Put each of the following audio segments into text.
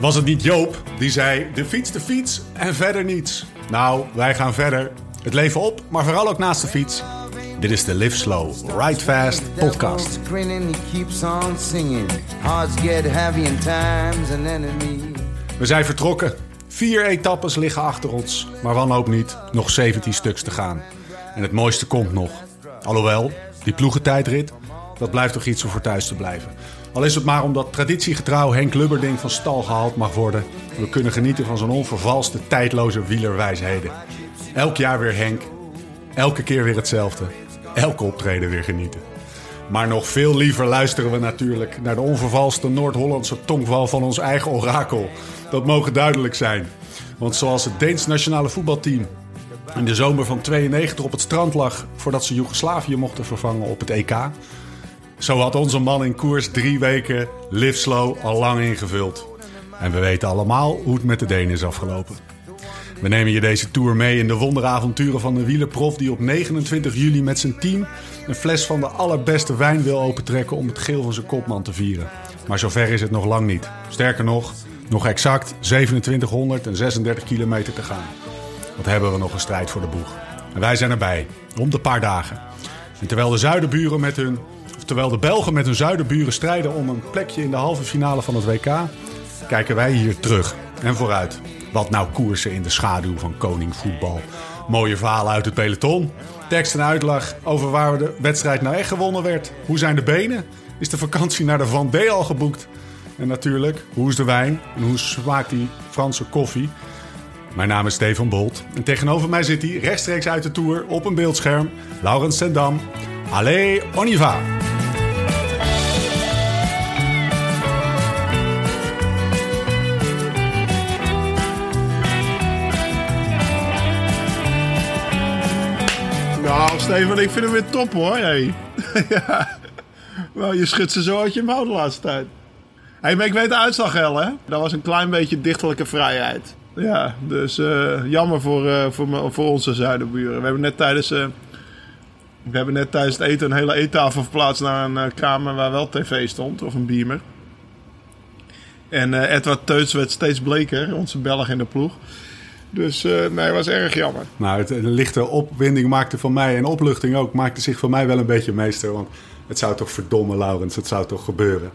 Was het niet Joop die zei: de fiets, de fiets en verder niets? Nou, wij gaan verder. Het leven op, maar vooral ook naast de fiets. Dit is de Live Slow, Ride Fast podcast. We zijn vertrokken. Vier etappes liggen achter ons, maar wanhoop niet. Nog 17 stuks te gaan. En het mooiste komt nog. Alhoewel, die ploegentijdrit, dat blijft toch iets om voor thuis te blijven. Al is het maar omdat traditiegetrouw Henk Lubberding van stal gehaald mag worden. We kunnen genieten van zo'n onvervalste, tijdloze wielerwijsheden. Elk jaar weer Henk. Elke keer weer hetzelfde. Elke optreden weer genieten. Maar nog veel liever luisteren we natuurlijk naar de onvervalste Noord-Hollandse tongval van ons eigen orakel. Dat mogen duidelijk zijn. Want zoals het Deens nationale voetbalteam in de zomer van 92 op het strand lag voordat ze Joegoslavië mochten vervangen op het EK, zo had onze man in koers drie weken Live al lang ingevuld. En we weten allemaal hoe het met de Denen is afgelopen. We nemen je deze tour mee in de wonderavonturen van een wielerprof die op 29 juli met zijn team een fles van de allerbeste wijn wil opentrekken om het geel van zijn kopman te vieren. Maar zover is het nog lang niet. Sterker nog, nog exact 2736 kilometer te gaan. Wat hebben we nog een strijd voor de boeg. En wij zijn erbij, om de paar dagen. En terwijl de zuidenburen met hun terwijl de Belgen met hun zuidenburen strijden om een plekje in de halve finale van het WK, kijken wij hier terug en vooruit. Wat nou koersen in de schaduw van koning voetbal. Mooie verhalen uit het peloton. Tekst en uitleg over waar de wedstrijd nou echt gewonnen werd. Hoe zijn de benen? Is de vakantie naar de Van al geboekt? En natuurlijk, hoe is de wijn? En hoe smaakt die Franse koffie? Mijn naam is Stefan Bolt. En tegenover mij zit hij rechtstreeks uit de Tour op een beeldscherm. Laurens Sendam. Allez, on y va! Steven, ik vind hem weer top hoor. Ja. Wel, je schudt ze zo uit je mouw de laatste tijd. Hey, maar ik weet de uitslag wel, hè? Dat was een klein beetje dichterlijke vrijheid. Ja, dus uh, jammer voor, uh, voor, voor onze zuidenburen. We hebben net tijdens, uh, we hebben net tijdens het eten een hele eettafel verplaatst naar een kamer waar wel tv stond, of een beamer. En Edward Teuts werd steeds bleker, onze Belg in de ploeg. Dus uh, nee, was erg jammer. Nou, het, de lichte opwinding maakte van mij en opluchting ook, maakte zich van mij wel een beetje meester. Want het zou toch verdomme, Laurens, het zou toch gebeuren.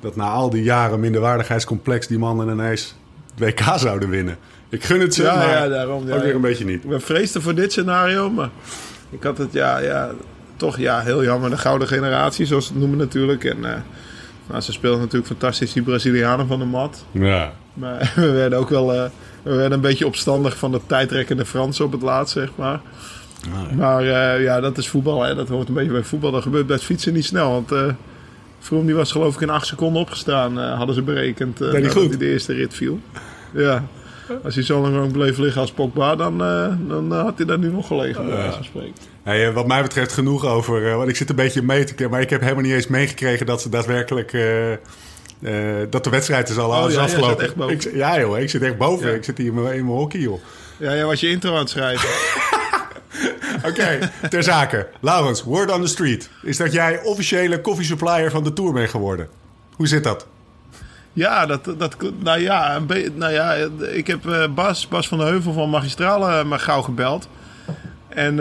Dat na al die jaren minderwaardigheidscomplex die mannen ineens het WK zouden winnen. Ik gun het ze, ja, maar ja, daarom, ja, ook weer een beetje niet. We vreesden voor dit scenario, maar ik had het, ja, ja, toch ja, heel jammer. De gouden generatie, zoals ze het noemen natuurlijk. En uh, nou, ze speelden natuurlijk fantastisch die Brazilianen van de mat. Ja. Maar we werden ook wel... Uh, we werden een beetje opstandig van de tijdrekkende Fransen op het laatst, zeg maar. Ah, ja. Maar uh, ja, dat is voetbal. Hè. Dat hoort een beetje bij voetbal. Dat gebeurt bij het fietsen niet snel. Want uh, Vroom die was geloof ik in acht seconden opgestaan. Uh, hadden ze berekend dat hij de eerste rit viel. Ja. Als hij zo lang bleef liggen als Pogba, dan, dan had hij daar nu nog gelegen, bij wijze van spreken. Hey, wat mij betreft genoeg over... want ik zit een beetje mee te kijken, maar ik heb helemaal niet eens meegekregen dat ze daadwerkelijk... Uh, dat de wedstrijd is al oh, ja, afgelopen. Ik, ja, joh, ik zit echt boven. Ja. Ik zit hier in mijn, in mijn hockey, joh. Ja, jij was je intro aan het schrijven. Oké, okay, ter zake. Laurens, word on the street. Is dat jij officiële koffiesupplier van de Tour bent geworden? Hoe zit dat? Ja, dat, dat, nou, ja, nou ja, ik heb uh, Bas, Bas van de Heuvel van Magistrale maar gauw gebeld. En uh,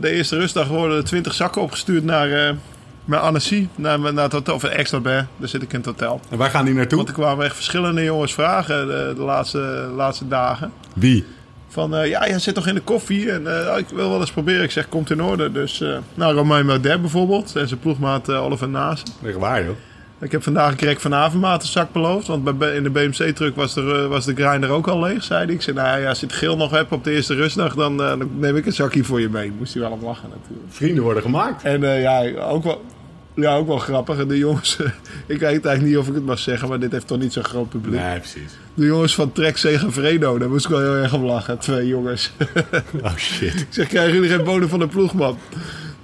de eerste rustdag worden er 20 zakken opgestuurd naar met Annecy naar, naar het hotel, of extra bij, daar zit ik in het hotel. En waar gaan die naartoe? Want er kwamen echt verschillende jongens vragen de, de laatste, laatste dagen. Wie? Van, uh, ja, jij zit toch in de koffie en uh, ik wil wel eens proberen. Ik zeg, komt in orde. Dus, uh, nou, Romain Maudet bijvoorbeeld en zijn ploegmaat Oliver Naas. Echt waar, joh. Ik heb vandaag krek van Avermaat een zak beloofd. Want bij, in de BMC-truck was, er, was de grinder ook al leeg, zei hij. Ik zei, nou ja, als je het geel nog hebt op de eerste rustdag, dan, dan neem ik een zakje voor je mee. Moest hij wel om lachen natuurlijk. Vrienden worden gemaakt. En ja, ook wel ja, ook wel grappig. De jongens, ik weet eigenlijk niet of ik het mag zeggen, maar dit heeft toch niet zo'n groot publiek. Nee, precies. De jongens van Trek Vredo, daar moest ik wel heel erg om lachen. Twee jongens. Oh shit. ik zeg, krijgen jullie geen bodem van de ploegman?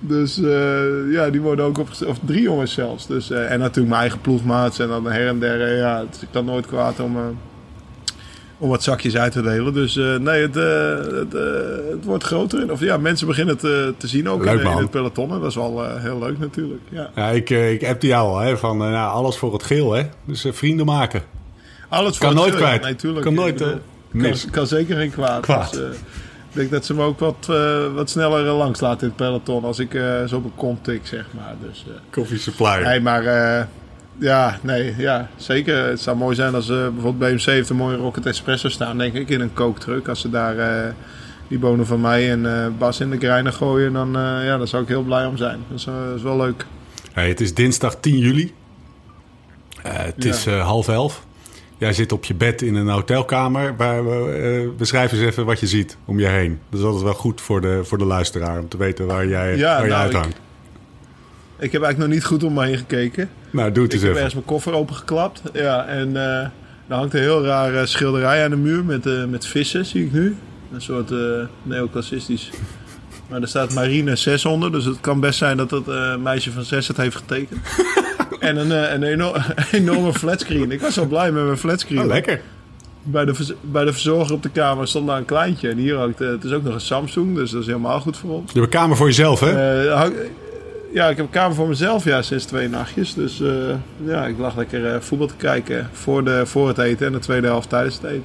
Dus uh, ja, die worden ook op of drie jongens zelfs. Dus, uh, en natuurlijk mijn eigen ploegmaats en dan her en der. Ja, het is dan nooit kwaad om, uh, om wat zakjes uit te delen. Dus uh, nee, het, uh, het, uh, het, wordt groter. Of ja, mensen beginnen het te zien ook leuk, in, in, het peloton. En dat is wel heel leuk natuurlijk. Ja, ja ik, ik appte jou al, hè, van nou, alles voor het geel. Hè? Dus vrienden maken. Al het Kan nooit voordeel, ja. kwijt. Nee, tuurlijk. Kan nooit, eh, kan, mis. kan zeker geen kwaad. Kwaad. Dus, eh, ik denk dat ze me ook wat, eh, wat sneller eh, langs laten in het peloton als ik eh, zo op een kont tik, zeg maar. Dus, eh, Coffee supplier. nee, maar eh, ja, nee, ja, zeker. Het zou mooi zijn als eh, bijvoorbeeld BMC heeft een mooie Rocket Espresso staan, denk ik, in een kooktruck. Als ze daar eh, die bonen van mij en eh, Bas in de grinder gooien, dan, ja, daar zou ik heel blij om zijn. Dat is, dat is wel leuk. Hey, het is dinsdag 10 juli. Het Ja. is half elf. Jij zit op je bed in een hotelkamer. Waar beschrijf eens even wat je ziet om je heen. Dat is altijd wel goed voor de, voor de luisteraar om te weten waar jij, Ja, waar je nou, uithangt. Ik heb eigenlijk nog niet goed om me heen gekeken. Nou, doe het Ik eens heb even. ergens mijn koffer opengeklapt. Ja, en eh daar hangt een heel raar eh, schilderij aan de muur met, eh, met vissen, zie ik nu. Een soort eh neoclassistisch. Maar er staat Marine 6 onder, dus het kan best zijn dat dat meisje van 6 het heeft getekend. en een, een eno- enorme flatscreen. Ik was wel blij met mijn flatscreen. Oh, lekker. Bij de, bij de verzorger op de kamer stond daar een kleintje. En hier hangt, het is ook nog een Samsung, dus dat is helemaal goed voor ons. Je hebt een kamer voor jezelf, hè? Ja, ik heb een kamer voor mezelf ja, sinds twee nachtjes. Dus eh, ja, ik lag lekker eh, voetbal te kijken voor, de, voor het eten en de tweede helft tijdens het eten.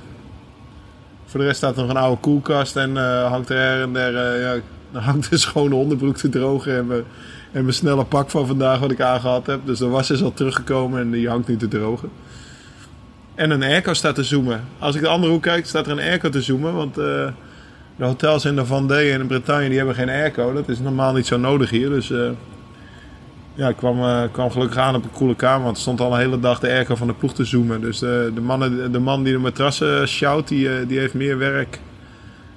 Voor de rest staat er nog een oude koelkast en eh, hangt er her ja, hangt een schone onderbroek te drogen en mijn, en mijn snelle pak van vandaag wat ik aangehad heb. Dus de was is al teruggekomen en die hangt nu te drogen. En een airco staat te zoomen. Als ik de andere hoek kijk, staat er een airco te zoomen, want... de hotels in de Vendée en in Bretagne die hebben geen airco. Dat is normaal niet zo nodig hier. Dus ja, ik kwam, eh, kwam gelukkig aan op een koele kamer. Want er stond al een hele dag de airco van de ploeg te zoomen. Dus eh, de, mannen, de man die de matrassen sjouwt, die, eh, die heeft meer werk,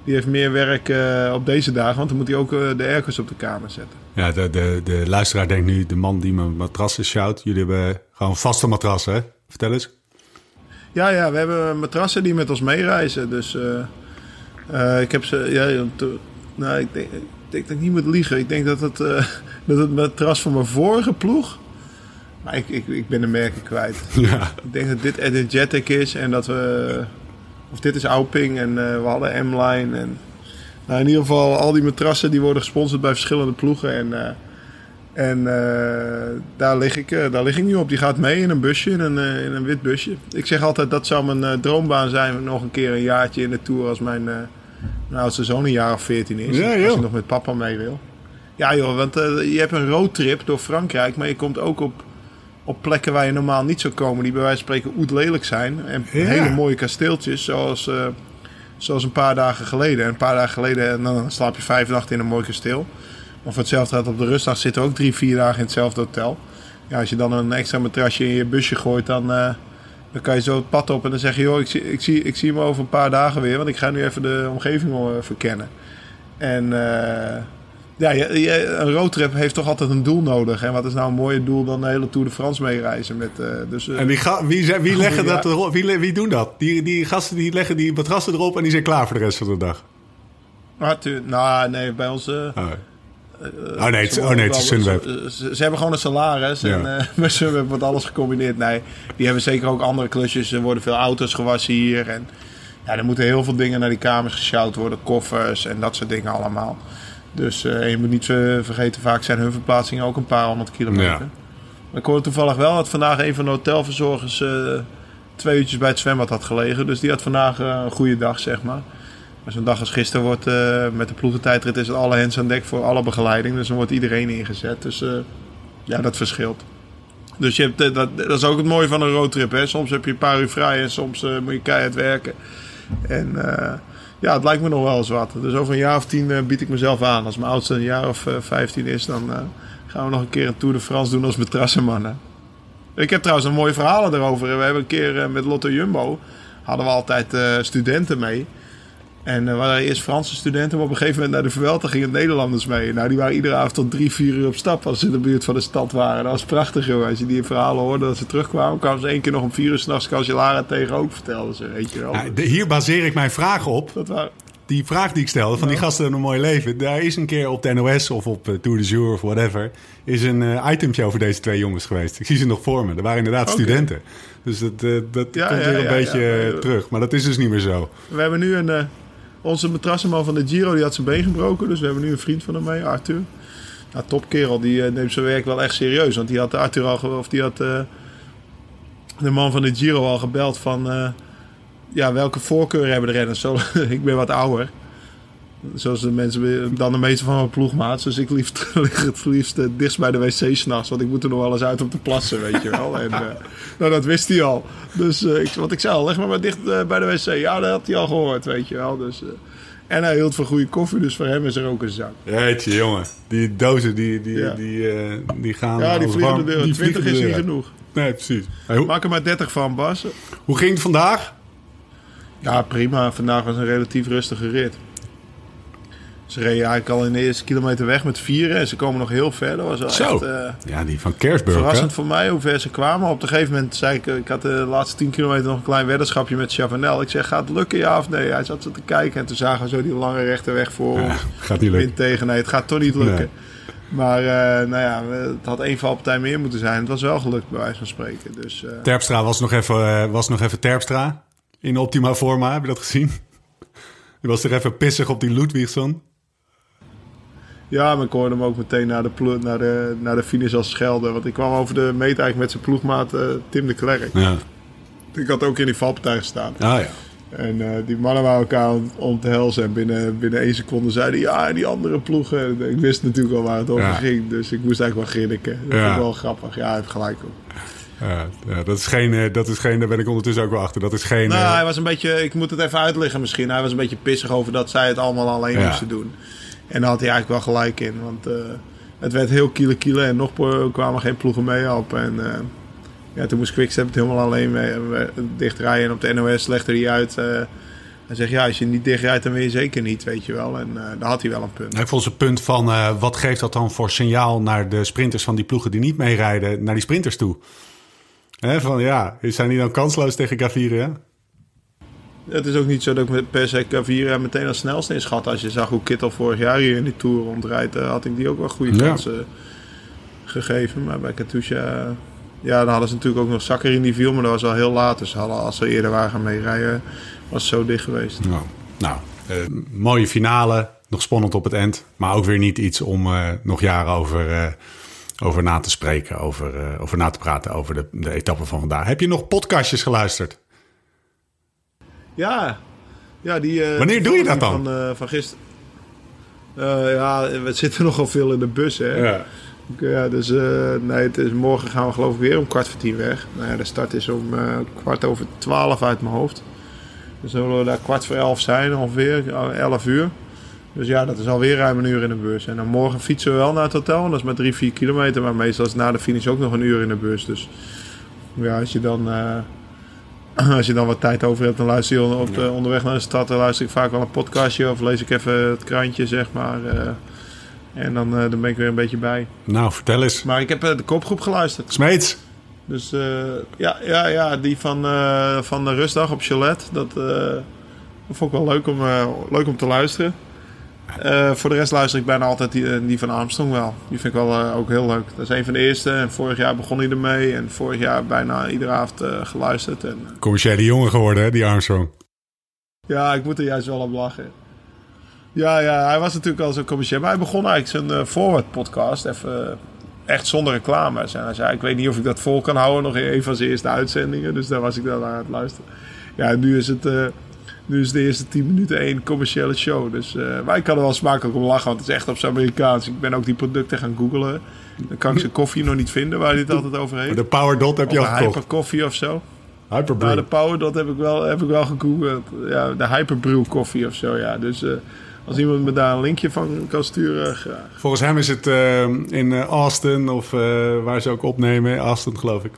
die heeft meer werk eh, op deze dagen. Want dan moet hij ook eh, de airco's op de kamer zetten. Ja, de, de, de luisteraar denkt nu, de man die mijn matrassen sjouwt. Jullie hebben gewoon vaste matrassen, hè? Vertel eens. Ja, ja, we hebben matrassen die met ons meereizen. Dus eh, eh, ik heb ze. Ja, nou, ik denk, denk dat ik niet moet liegen. Ik denk dat het, eh, dat het matras van mijn vorige ploeg. Maar ik, ik, ik ben de merken kwijt. Ja. Ik denk dat dit Energetic is en dat we. Of dit is Auping en eh, we hadden M-Line. En, nou, in ieder geval, al die matrassen die worden gesponsord bij verschillende ploegen. En, eh, en daar, lig ik, daar lig ik nu op. Die gaat mee in een busje, in een, in een wit busje. Ik zeg altijd dat zou mijn droombaan zijn. Nog een keer een jaartje in de Tour als mijn, eh, mijn oudste zoon een jaar of 14 is. Ja, als hij nog met papa mee wil. Ja joh, want eh, je hebt een roadtrip door Frankrijk. Maar je komt ook op, op plekken waar je normaal niet zou komen. Die bij wijze van spreken oet lelijk zijn. En Ja. hele mooie kasteeltjes zoals... eh, Zoals een paar dagen geleden. En een paar dagen geleden en dan slaap je vijf nachten in een mooi kasteel. Voor hetzelfde gaat op de rustdag zitten we ook drie, vier dagen in hetzelfde hotel. Ja, als je dan een extra matrasje in je busje gooit, dan, eh, dan kan je zo het pad op en dan zeg je... joh, ik zie, ik, zie, ik zie me over een paar dagen weer, want ik ga nu even de omgeving eh, verkennen. En eh, ja, je, je- een roadtrip heeft toch altijd een doel nodig. En wat is nou een mooier doel dan de hele Tour de France meereizen? Met, eh, dus, En wie, ga, wie, zijn- wie leggen Ja. dat erop? Wie, wie doen dat? Die, die gasten die leggen die matrassen erop en die zijn klaar voor de rest van de dag. Arthur, nou, nee, bij ons... Oh, oh nee, het, oh, nee, het is Sunweb. Ze, ze- ze hebben gewoon een salaris. Ja. En eh met Sunweb wordt alles gecombineerd. Nee, die hebben zeker ook andere klusjes. Er worden veel auto's gewassen hier. En ja, er moeten heel veel dingen naar die kamers gesjouwd worden. Koffers en dat soort dingen allemaal. Dus eh, je moet niet eh, vergeten, vaak zijn hun verplaatsingen ook een paar honderd kilometer. Ja. Maar ik hoorde toevallig wel dat vandaag een van de hotelverzorgers eh, twee uurtjes bij het zwembad had gelegen. Dus die had vandaag eh, een goede dag, zeg maar. Maar zo'n dag als gisteren wordt eh, met de ploegentijdrit is het alle hens aan dek voor alle begeleiding. Dus dan wordt iedereen ingezet. Dus eh, ja, dat verschilt. Dus je hebt, eh, dat, dat is ook het mooie van een roadtrip. Hè? Soms heb je een paar uur vrij en soms moet je keihard werken. En ja, het lijkt me nog wel eens wat. Dus over een jaar of tien bied ik mezelf aan. Als mijn oudste een jaar of vijftien is, dan gaan we nog een keer een Tour de France doen als matrassenmannen. Ik heb trouwens een mooie verhalen erover. We hebben een keer met Lotto Jumbo hadden we altijd studenten mee. En eh, we waren eerst Franse studenten, maar op een gegeven moment naar de Vuelta gingen Nederlanders mee. Nou, die waren iedere avond tot drie, vier uur op stap als ze in de buurt van de stad waren. Dat was prachtig, joh. Als je die verhalen hoorde dat ze terugkwamen, kwamen ze één keer nog om vier uur s'nachts Cancellara tegen ook, vertelden ze. Weet je wel. De- hier baseer ik mijn vragen op. Dat waren... Die vraag die ik stelde van die gasten hebben een mooi leven. Daar is een keer op de NOS of op eh, Tour de Jour of whatever... is een eh itemtje over deze twee jongens geweest. Ik zie ze nog voor me. Er waren inderdaad studenten. Dus dat, eh, dat Ja, komt ja, weer een beetje eh, terug. Maar dat is dus niet meer zo. We hebben nu een... onze matrassenman van de Giro, die had zijn been gebroken. Dus we hebben nu een vriend van hem mee, Arthur. Nou, topkerel, die eh, neemt zijn werk wel echt serieus. Want die had Arthur al... Of die had... eh, de man van de Giro al gebeld van... eh, ja, welke voorkeur hebben de renners? Zo, ik ben wat ouder. Zoals de mensen dan de meeste van mijn ploegmaats. Dus ik liefst, lig het liefst het dichtst bij de wc s'nachts. Want ik moet er nog wel eens uit om te plassen, weet je wel. En, eh, nou, dat wist hij al. Dus eh, ik, wat ik zei, al, leg maar maar dicht bij de wc. Ja, dat had hij al gehoord, weet je wel. Dus, en hij hield van goede koffie, dus voor hem is er ook een zak. Jeetje, jongen. Die dozen, die, die, Ja. die, die gaan... Ja, die vliegen de deur. die 20 vliegen is niet genoeg. Nee, precies. Hey, Maak er maar 30 van, Bas. hoe ging het vandaag? Ja, prima. Vandaag was een relatief rustige rit. Ze reden eigenlijk al in de eerste kilometer weg met vieren. En ze komen nog heel ver. Dat was wel Zo. echt eh, Ja, die van Kersburg, hè? verrassend voor mij hoe ver ze kwamen. Op een gegeven moment zei ik... Ik had de laatste 10 kilometer nog een klein weddenschapje met Chavanel. Ik zeg, gaat het lukken ja of nee? Hij zat zo te kijken. En toen zagen we zo die lange rechte weg voor Ja, gaat niet lukken. Tegen. Nee, het gaat toch niet lukken. Nee. Maar eh, nou ja, het had één valpartij meer moeten zijn. Het was wel gelukt, bij wijze van spreken. Dus eh, Terpstra was nog even, eh, was nog even Terpstra. In optima forma, heb je dat gezien? Die was er even pissig op die Ludwigsson. Ja, maar ik hoorde hem ook meteen naar de, plo- naar de, naar de finish als schelden. Want ik kwam over de meet eigenlijk met zijn ploegmaat eh, Tim de Klerk. Ja. Ik had ook in die valpartij gestaan. Ah ja. En eh, die mannen waren elkaar om, te helzen. En binnen, binnen één seconde zeiden ja, die andere ploegen. En Ik wist natuurlijk al waar het over Ja. ging. Dus ik moest eigenlijk wel grinniken. Dat Ja. vond ik wel grappig. Ja, hij heeft gelijk ook. Ja, ja, dat, is geen, eh, dat is geen, daar ben ik ondertussen ook wel achter. Dat is geen... Nou, hij was een beetje, ik moet het even uitleggen misschien. Hij was een beetje pissig over dat zij het allemaal alleen Ja. moesten doen. En daar had hij eigenlijk wel gelijk in. Want eh, het werd heel kiele kiele en nog eh, kwamen geen ploegen mee helpen. En uh, ja, toen moest Quickstep het helemaal alleen mee, eh, dichtrijden. En op de NOS legde hij uit. Uh, hij zegt, ja, als je niet dichtrijdt, dan wil je zeker niet, weet je wel. En daar had hij wel een punt. Ik vond zijn punt van, wat geeft dat dan voor signaal naar de sprinters van die ploegen die niet meerijden, naar die sprinters toe? He, van ja, zijn die dan kansloos tegen Gaviria? Het is ook niet zo dat ik met per se Gaviria meteen als snelste inschat. Als je zag hoe Kittel vorig jaar hier in die Tour rondrijdt, uh, had ik die ook wel goede Ja. kansen gegeven. Maar bij Katusha, ja, dan hadden ze natuurlijk ook nog Zakker in die viel, maar dat was al heel laat. Dus hadden, als ze eerder waren gaan meerijden, was het zo dicht geweest. Nou, nou uh, mooie finale, nog spannend op het eind. Maar ook weer niet iets om uh, nog jaren over, uh, over na te spreken, over, over na te praten over de, de etappe van vandaag. Heb je nog podcastjes geluisterd? Ja, ja die. eh, Wanneer doe je dat dan? Van, uh, van gisteren. Uh, ja, we zitten nogal veel in de bus, hè. Ja. Ja, dus nee, het is, morgen gaan we geloof ik weer om kwart voor tien weg. Nou ja, de start is om kwart over twaalf uit mijn hoofd. Dus dan zullen we daar kwart voor elf zijn ongeveer, elf uur. Dus ja, dat is alweer ruim een uur in de bus. En dan morgen fietsen we wel naar het hotel. En dat is maar drie, vier kilometer. Maar meestal is na de finish ook nog een uur in de bus. Dus ja, als je dan, uh, als je dan wat tijd over hebt, dan luister je op de, onderweg naar de stad. Dan luister ik vaak wel een podcastje of lees ik even het krantje, zeg maar. Uh, en dan, uh, dan ben ik weer een beetje bij. Nou, vertel eens. Maar ik heb uh, de kopgroep geluisterd. Smeets. Dus ja, ja, ja, die van, van de rustdag op Chalet. Dat, dat vond ik wel leuk om, leuk om te luisteren. Voor de rest luister ik bijna altijd die, die van Armstrong wel. Die vind ik wel ook heel leuk. Dat is een van de eerste. En vorig jaar begon hij ermee. En vorig jaar bijna iedere avond geluisterd. En, Commerciële jongen geworden, hè, die Armstrong. Ja, ik moet er juist wel op lachen. Ja, ja, hij was natuurlijk al zo commercieel. Maar hij begon eigenlijk zijn Forward podcast. Even echt zonder reclames. En hij zei, ik weet niet of ik dat vol kan houden. Nog in een van zijn eerste uitzendingen. Dus daar was ik dan aan het luisteren. Ja, nu is het... Uh, nu is de eerste 10 minuten één commerciële show. Dus, maar ik kan er wel smakelijk om lachen, want het is echt op zijn Amerikaans. Ik ben ook die producten gaan googlen. Dan kan ik zijn koffie nog niet vinden waar hij het altijd over heeft. De Power Dot heb je al gekocht. Hyper koffie of zo. Hyperbrew. Nou, de Power Dot heb ik wel, heb ik wel gegoogeld. Ja, de Hyperbrew koffie of zo, ja. Dus uh, als iemand me daar een linkje van kan sturen, graag. Volgens hem is het uh, in Austin of uh, waar ze ook opnemen, Austin geloof ik.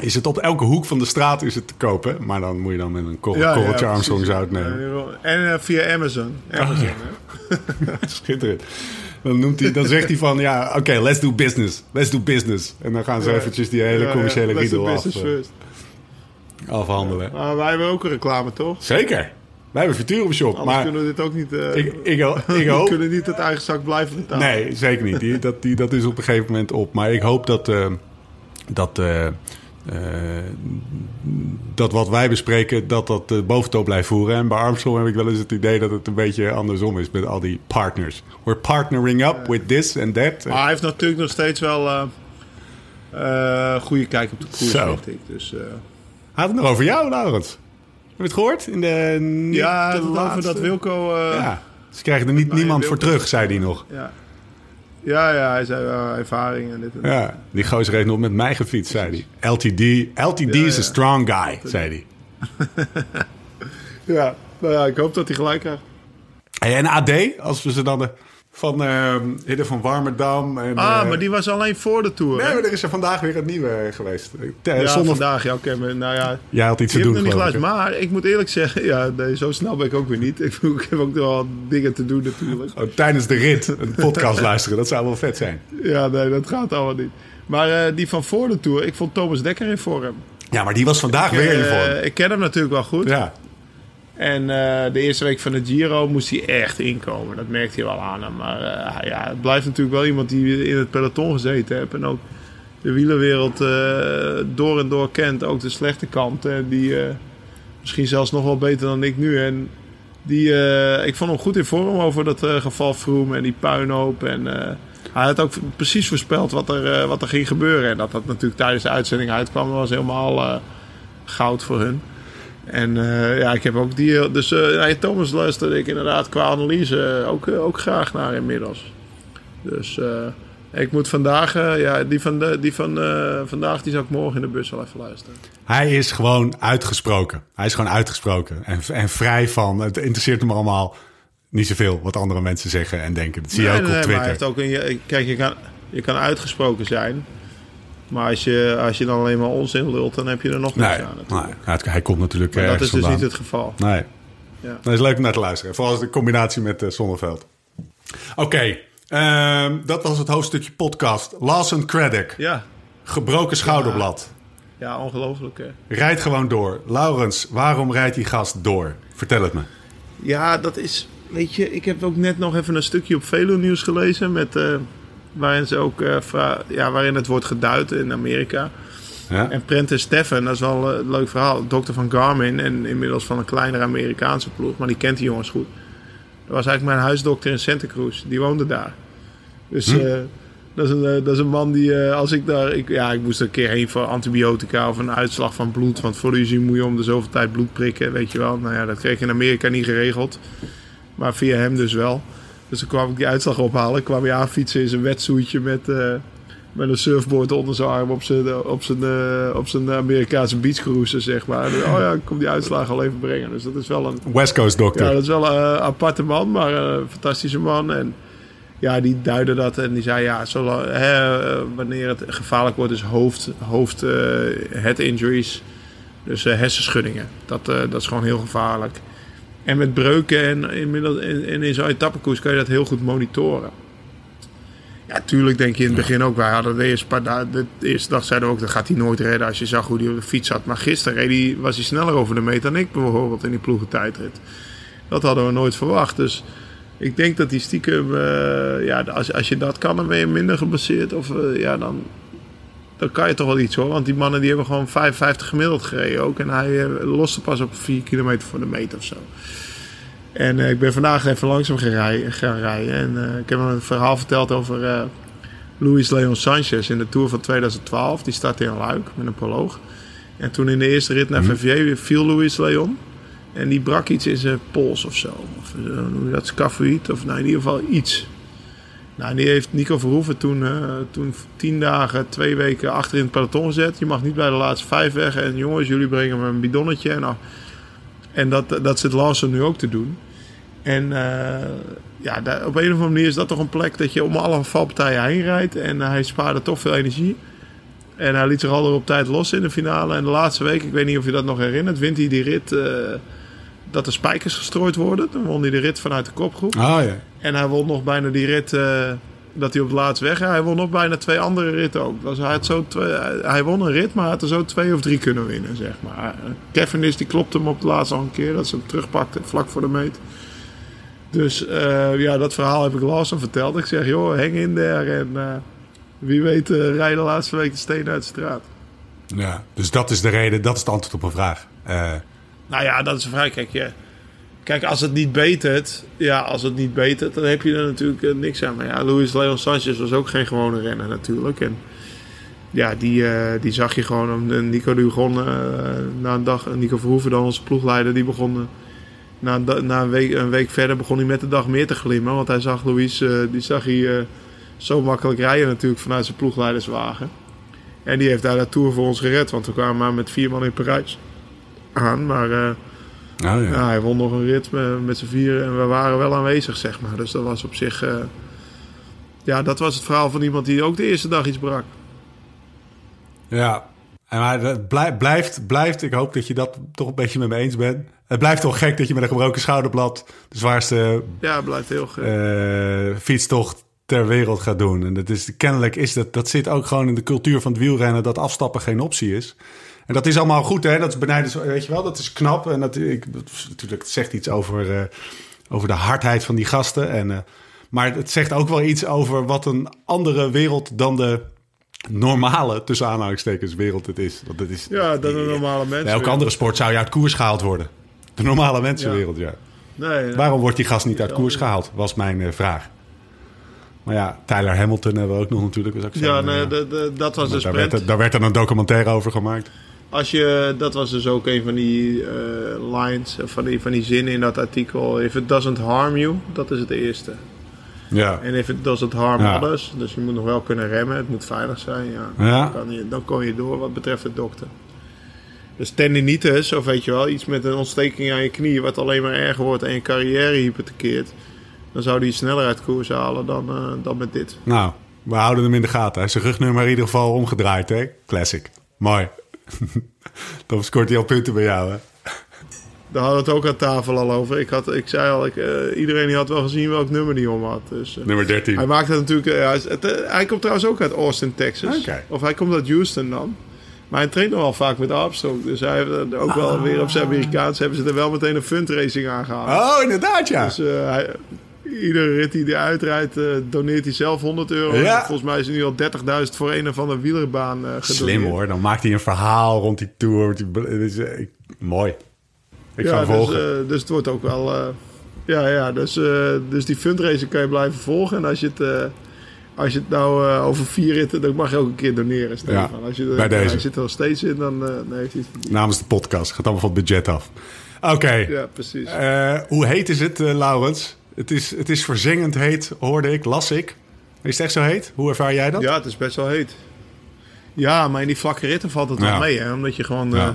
Is het op elke hoek van de straat is het te kopen, maar dan moet je dan met een ja, korreltje ja, Armstrong zout nemen. En via Amazon. Amazon Schitterend. Dan, noemt hij, dan zegt hij van, ja, oké, okay, let's do business. Let's do business. En dan gaan ze eventjes die hele commerciële riedel af, first. afhandelen. Maar wij hebben ook een reclame, toch? Zeker. Wij hebben Futurum Shop. Anders maar kunnen we dit ook niet... Uh, ik, ik, ik hoop... we kunnen niet het eigen zak blijven betalen. Nee, zeker niet. Die, dat, die, dat is op een gegeven moment op. Maar ik hoop dat... Uh, dat uh, dat wat wij bespreken, dat dat de boventoon blijft voeren. En bij Armstrong heb ik wel eens het idee dat het een beetje andersom is met al die partners. We're partnering up with this and that. Maar hij heeft natuurlijk nog steeds wel... Uh, eh, goede kijk op de koers, vind ik. Dus, eh, Hij had het nog over jou, Laurens. Heb je het gehoord? In de, ja, over dat Wilco... eh, Ja, ze krijgen er niet niemand voor terug, zei hij nog. ja. Ja, ja, hij zei wel ervaring en dit en dat. Ja, die gozer heeft nog met mij gefietst, zei hij. LTD, LTD Ja, is a strong guy, zei hij. Ja, nou ja, ik hoop dat hij gelijk krijgt. Hey, en AD, als we ze dan de, van uh, Hidde van Warmerdam. En, Ah, eh, maar die was alleen voor de Tour. Nee, hè? maar er is er vandaag weer een nieuwe geweest. Te- ja, zonder... vandaag. Ja, oké, nou ja, Jij had iets te ik doen, niet geloof ik? Maar ik moet eerlijk zeggen, ja, nee, zo snel ben ik ook weer niet. Ik, ik heb ook wel dingen te doen natuurlijk. Oh, tijdens de rit een podcast luisteren, dat zou wel vet zijn. Ja, nee, dat gaat allemaal niet. Maar eh, die van voor de Tour, ik vond Thomas Dekker in vorm. Ja, maar die was vandaag weer in Eh, vorm. ik ken hem natuurlijk wel goed. Ja, En eh, de eerste week van de Giro moest hij echt inkomen. Dat merkte hij wel aan hem. Maar eh, ja, het blijft natuurlijk wel iemand die in het peloton gezeten heeft. En ook de wielerwereld eh, door en door kent. Ook de slechte kant. En die misschien zelfs nog wel beter dan ik nu. En die, ik vond hem goed in vorm over dat geval Froome en die puinhoop. En hij had ook precies voorspeld wat er, wat er ging gebeuren. En dat dat natuurlijk tijdens de uitzending uitkwam, was helemaal goud voor hun. En eh, ja, ik heb ook die. Dus eh ja, Thomas luisterde ik inderdaad qua analyse ook, ook graag naar inmiddels. Dus ik moet vandaag, ja, die van, de, die van vandaag, die zou ik morgen in de bus wel even luisteren. hij is gewoon uitgesproken. Hij is gewoon uitgesproken. En, en vrij van, het interesseert hem allemaal niet zoveel wat andere mensen zeggen en denken. Dat zie je Nee, ook nee, op nee, maar hij Twitter. heeft ook een, kijk, je kan, je kan uitgesproken zijn. Maar als je, als je dan alleen maar onzin lult, dan heb je er nog niks Nee, aan. natuurlijk. nee, hij- hij komt natuurlijk Maar dat is dus vandaan. niet het geval. Nee. Ja. Dat is leuk om naar te luisteren. Vooral de combinatie met uh, Zonneveld. Oké, ehm, dat was het hoofdstukje podcast. Lawson Craddock, Ja, gebroken schouderblad. ja ongelooflijk. Hè? Rijdt gewoon door. Laurens, waarom rijdt die gast door? Vertel het me. Ja, dat is. Weet je, ik heb ook net nog even een stukje op Velo Nieuws gelezen. Met, eh, waarin, ze ook, eh, ja, waarin het wordt geduid in Amerika. Ja? En Prentice Steffen, dat is wel eh, een leuk verhaal. Dokter van Garmin en inmiddels van een kleinere Amerikaanse ploeg. Maar die kent die jongens goed. Dat was eigenlijk mijn huisdokter in Santa Cruz. Die woonde daar. Dus Hm. eh, dat, is een, dat is een man die, als ik daar... Ik, ja, ik moest er een keer heen voor antibiotica of een uitslag van bloed. Want voor de UZI moet je om de zoveel tijd bloed prikken, weet je wel. Nou ja, dat kreeg ik in Amerika niet geregeld. Maar via hem dus wel. Dus toen kwam ik die uitslag ophalen. Ik kwam hij aanfietsen in zijn wetsuitje met, eh, met een surfboard onder zijn arm op zijn, op zijn, eh, op zijn Amerikaanse beachcruiser, zeg maar. Dus, oh ja, ik kom die uitslag al even brengen. Dus dat is wel een, West Coast dokter. ja, dat is wel een aparte man, maar een fantastische man. En ja, die duidde dat en die zei ja, zolang, hè, eh, wanneer het gevaarlijk wordt, is hoofd, hoofd eh, head injuries. Dus eh, hersenschuddingen. Dat, eh, dat is gewoon heel gevaarlijk. En met breuken en, inmiddels, en, in zo'n etappekoers kan je dat heel goed monitoren. Ja, tuurlijk denk je in het begin ook. Wij hadden de eerste, eerste dag zeiden we ook, dat gaat hij nooit redden als je zag hoe hij op de fiets zat. Maar gisteren was hij sneller over de meter dan ik bijvoorbeeld in die ploegentijdrit. Dat hadden we nooit verwacht. Dus ik denk dat die stiekem, eh, ja, als, als je dat kan, dan ben je minder geblesseerd. Of eh, ja, dan, dan kan je toch wel iets hoor. Want die mannen die hebben gewoon 55 gemiddeld gereden ook. En hij eh, loste pas op 4 kilometer voor de meter of zo. En eh, ik ben vandaag even langzaam gaan rijden. Gaan rijden en eh, ik heb hem een verhaal verteld over eh, Luis Leon Sanchez in de Tour van 2012. Die startte in Luik met een proloog. En toen in de eerste rit naar Verviers viel Luis Leon. En die brak iets in zijn pols of zo. Of hoe je dat? Scafoïd. Of nou, in ieder geval iets. Nou, die heeft Nico Verhoeven toen, eh, toen tien dagen, twee weken achter in het peloton gezet. Je mag niet bij de laatste vijf weg. En jongens, jullie brengen me een bidonnetje. En, nou, en dat, dat zit Lawson nu ook te doen. En eh, ja, daar- op een of andere manier is dat toch een plek dat je om alle valpartijen heen rijdt. En hij spaarde toch veel energie. En hij liet zich al op tijd los in de finale. En de laatste week, ik weet niet of je dat nog herinnert, wint hij die rit eh, dat er spijkers gestrooid worden. Dan won hij de rit vanuit de kopgroep. Oh ja. En hij won nog bijna die rit eh, dat hij op het laatst weg. Hij won nog bijna twee andere ritten ook. Dus hij, had zo twee, hij- won een rit, maar hij had er zo twee of drie kunnen winnen, zeg maar. Kevin is die klopte hem op het laatst al een keer. Dat ze hem terugpakte vlak voor de meet. Dus eh, ja, dat verhaal heb ik Lawson verteld. Ik zeg, joh, hang in daar. En eh, wie weet uh, rij de laatste week de steen uit de straat. ja. Dus dat is de reden, dat is het antwoord op een vraag. Nou ja, dat is vraag. Kijk, kijk, als het niet betert, ja, als het niet betert, dan heb je er natuurlijk eh, niks aan. Maar ja, Luis Leon Sanchez was ook geen gewone renner natuurlijk. En ja, die, eh, die zag je gewoon. Nico die begon eh, na een dag, Nico Verhoeven dan onze ploegleider, die begon... na, na een, week, een week verder begon hij met de dag meer te glimmen. Want hij zag Louis, die zag hij zo makkelijk rijden natuurlijk vanuit zijn ploegleiderswagen. En die heeft daar de Tour voor ons gered. Want we kwamen maar met vier man in Parijs aan. Maar eh, Oh, ja. ja, hij won nog een rit met, met z'n vieren en we waren wel aanwezig, zeg maar. Dus dat was op zich... eh, ja, dat was het verhaal van iemand die ook de eerste dag iets brak. Ja, en maar het blij- blijft, blijft, ik hoop dat je dat toch een beetje met me eens bent. Het blijft toch gek dat je met een gebroken schouderblad de zwaarste Ja, blijft heel... eh, fietstocht ter wereld gaat doen. En dat is, kennelijk is dat, dat zit ook gewoon in de cultuur van het wielrennen dat afstappen geen optie is. En dat is allemaal goed, hè? Dat is benijdens, weet je wel, dat is knap. En dat, ik, dat natuurlijk het zegt iets over, eh, over de hardheid van die gasten. En, eh, maar het zegt ook wel iets over wat een andere wereld dan de normale, tussen aanhalingstekens, wereld het is. Want het is Ja, dan een normale mens. bij elke andere sport zou je uit koers gehaald worden. De normale mensenwereld, ja. Nee. Waarom wordt die gast niet uit koers gehaald, was mijn eh, vraag. Maar ja, Tyler Hamilton hebben we ook nog natuurlijk. Was ook Ja, nee, eh, de, de- dat was de daar, werd, daar werd dan een documentaire over gemaakt. Als je, dat was dus ook een van die eh, lines, eh, van die, van die zinnen in dat artikel. If it doesn't harm you, dat is het eerste. Ja, En if it doesn't harm Ja. others, dus je moet nog wel kunnen remmen, het moet veilig zijn. Ja, Ja. Dan, kan je, dan je door wat betreft de dokter. Dus tendinitis, of weet je wel, iets met een ontsteking aan je knie, wat alleen maar erger wordt en je carrière hypothekeert. Dan zou die sneller uit koers halen dan, eh, dan met dit. nou, we houden hem in de gaten. Hij is zijn rugnummer in ieder geval omgedraaid, hè? Classic. Mooi. Dan scoort hij al punten bij jou, hè? Daar hadden we het ook aan tafel al over. Ik, had, ik zei al, ik, eh, iedereen die had wel gezien welk nummer die om had. Dus, eh, Nummer 13. Hij maakt het natuurlijk. eh, hij, het, hij komt trouwens ook uit Austin, Texas. Of hij komt uit Houston dan. Maar hij traint nog wel vaak met Armstrong. Dus hij heeft er ook wel weer op zijn Amerikaans hebben ze er wel meteen een fundraising aan gehaald. Oh, inderdaad, ja. Dus hij, iedere rit die hij uitrijdt, eh, doneert hij zelf 100 euro. Ja. Volgens mij is er nu al 30.000 voor een of andere wielerbaan eh gedoneerd. Slim hoor. Dan maakt hij een verhaal rond die tour. Die- is, eh, ik- mooi. Ik ga ja, dus, volgen. eh, dus het wordt ook wel. ja, ja dus, dus die fundraising kan je blijven volgen. En als je het, als je het nou over vier ritten, dan mag je ook een keer doneren. Stefan. Ja, als je, bij deze. Hij zit er nog steeds in, dan, dan heeft hij het. Namens de podcast. Gaat allemaal van het budget af. Oké. Ja, precies. Hoe heet is het, Laurens? Het is, het is verzengend heet, hoorde ik, las ik. Is het echt zo heet? Hoe ervaar jij dat? Ja, het is best wel heet. Ja, maar in die vlakke ritten valt het Ja. wel mee. Hè? Omdat je gewoon eh,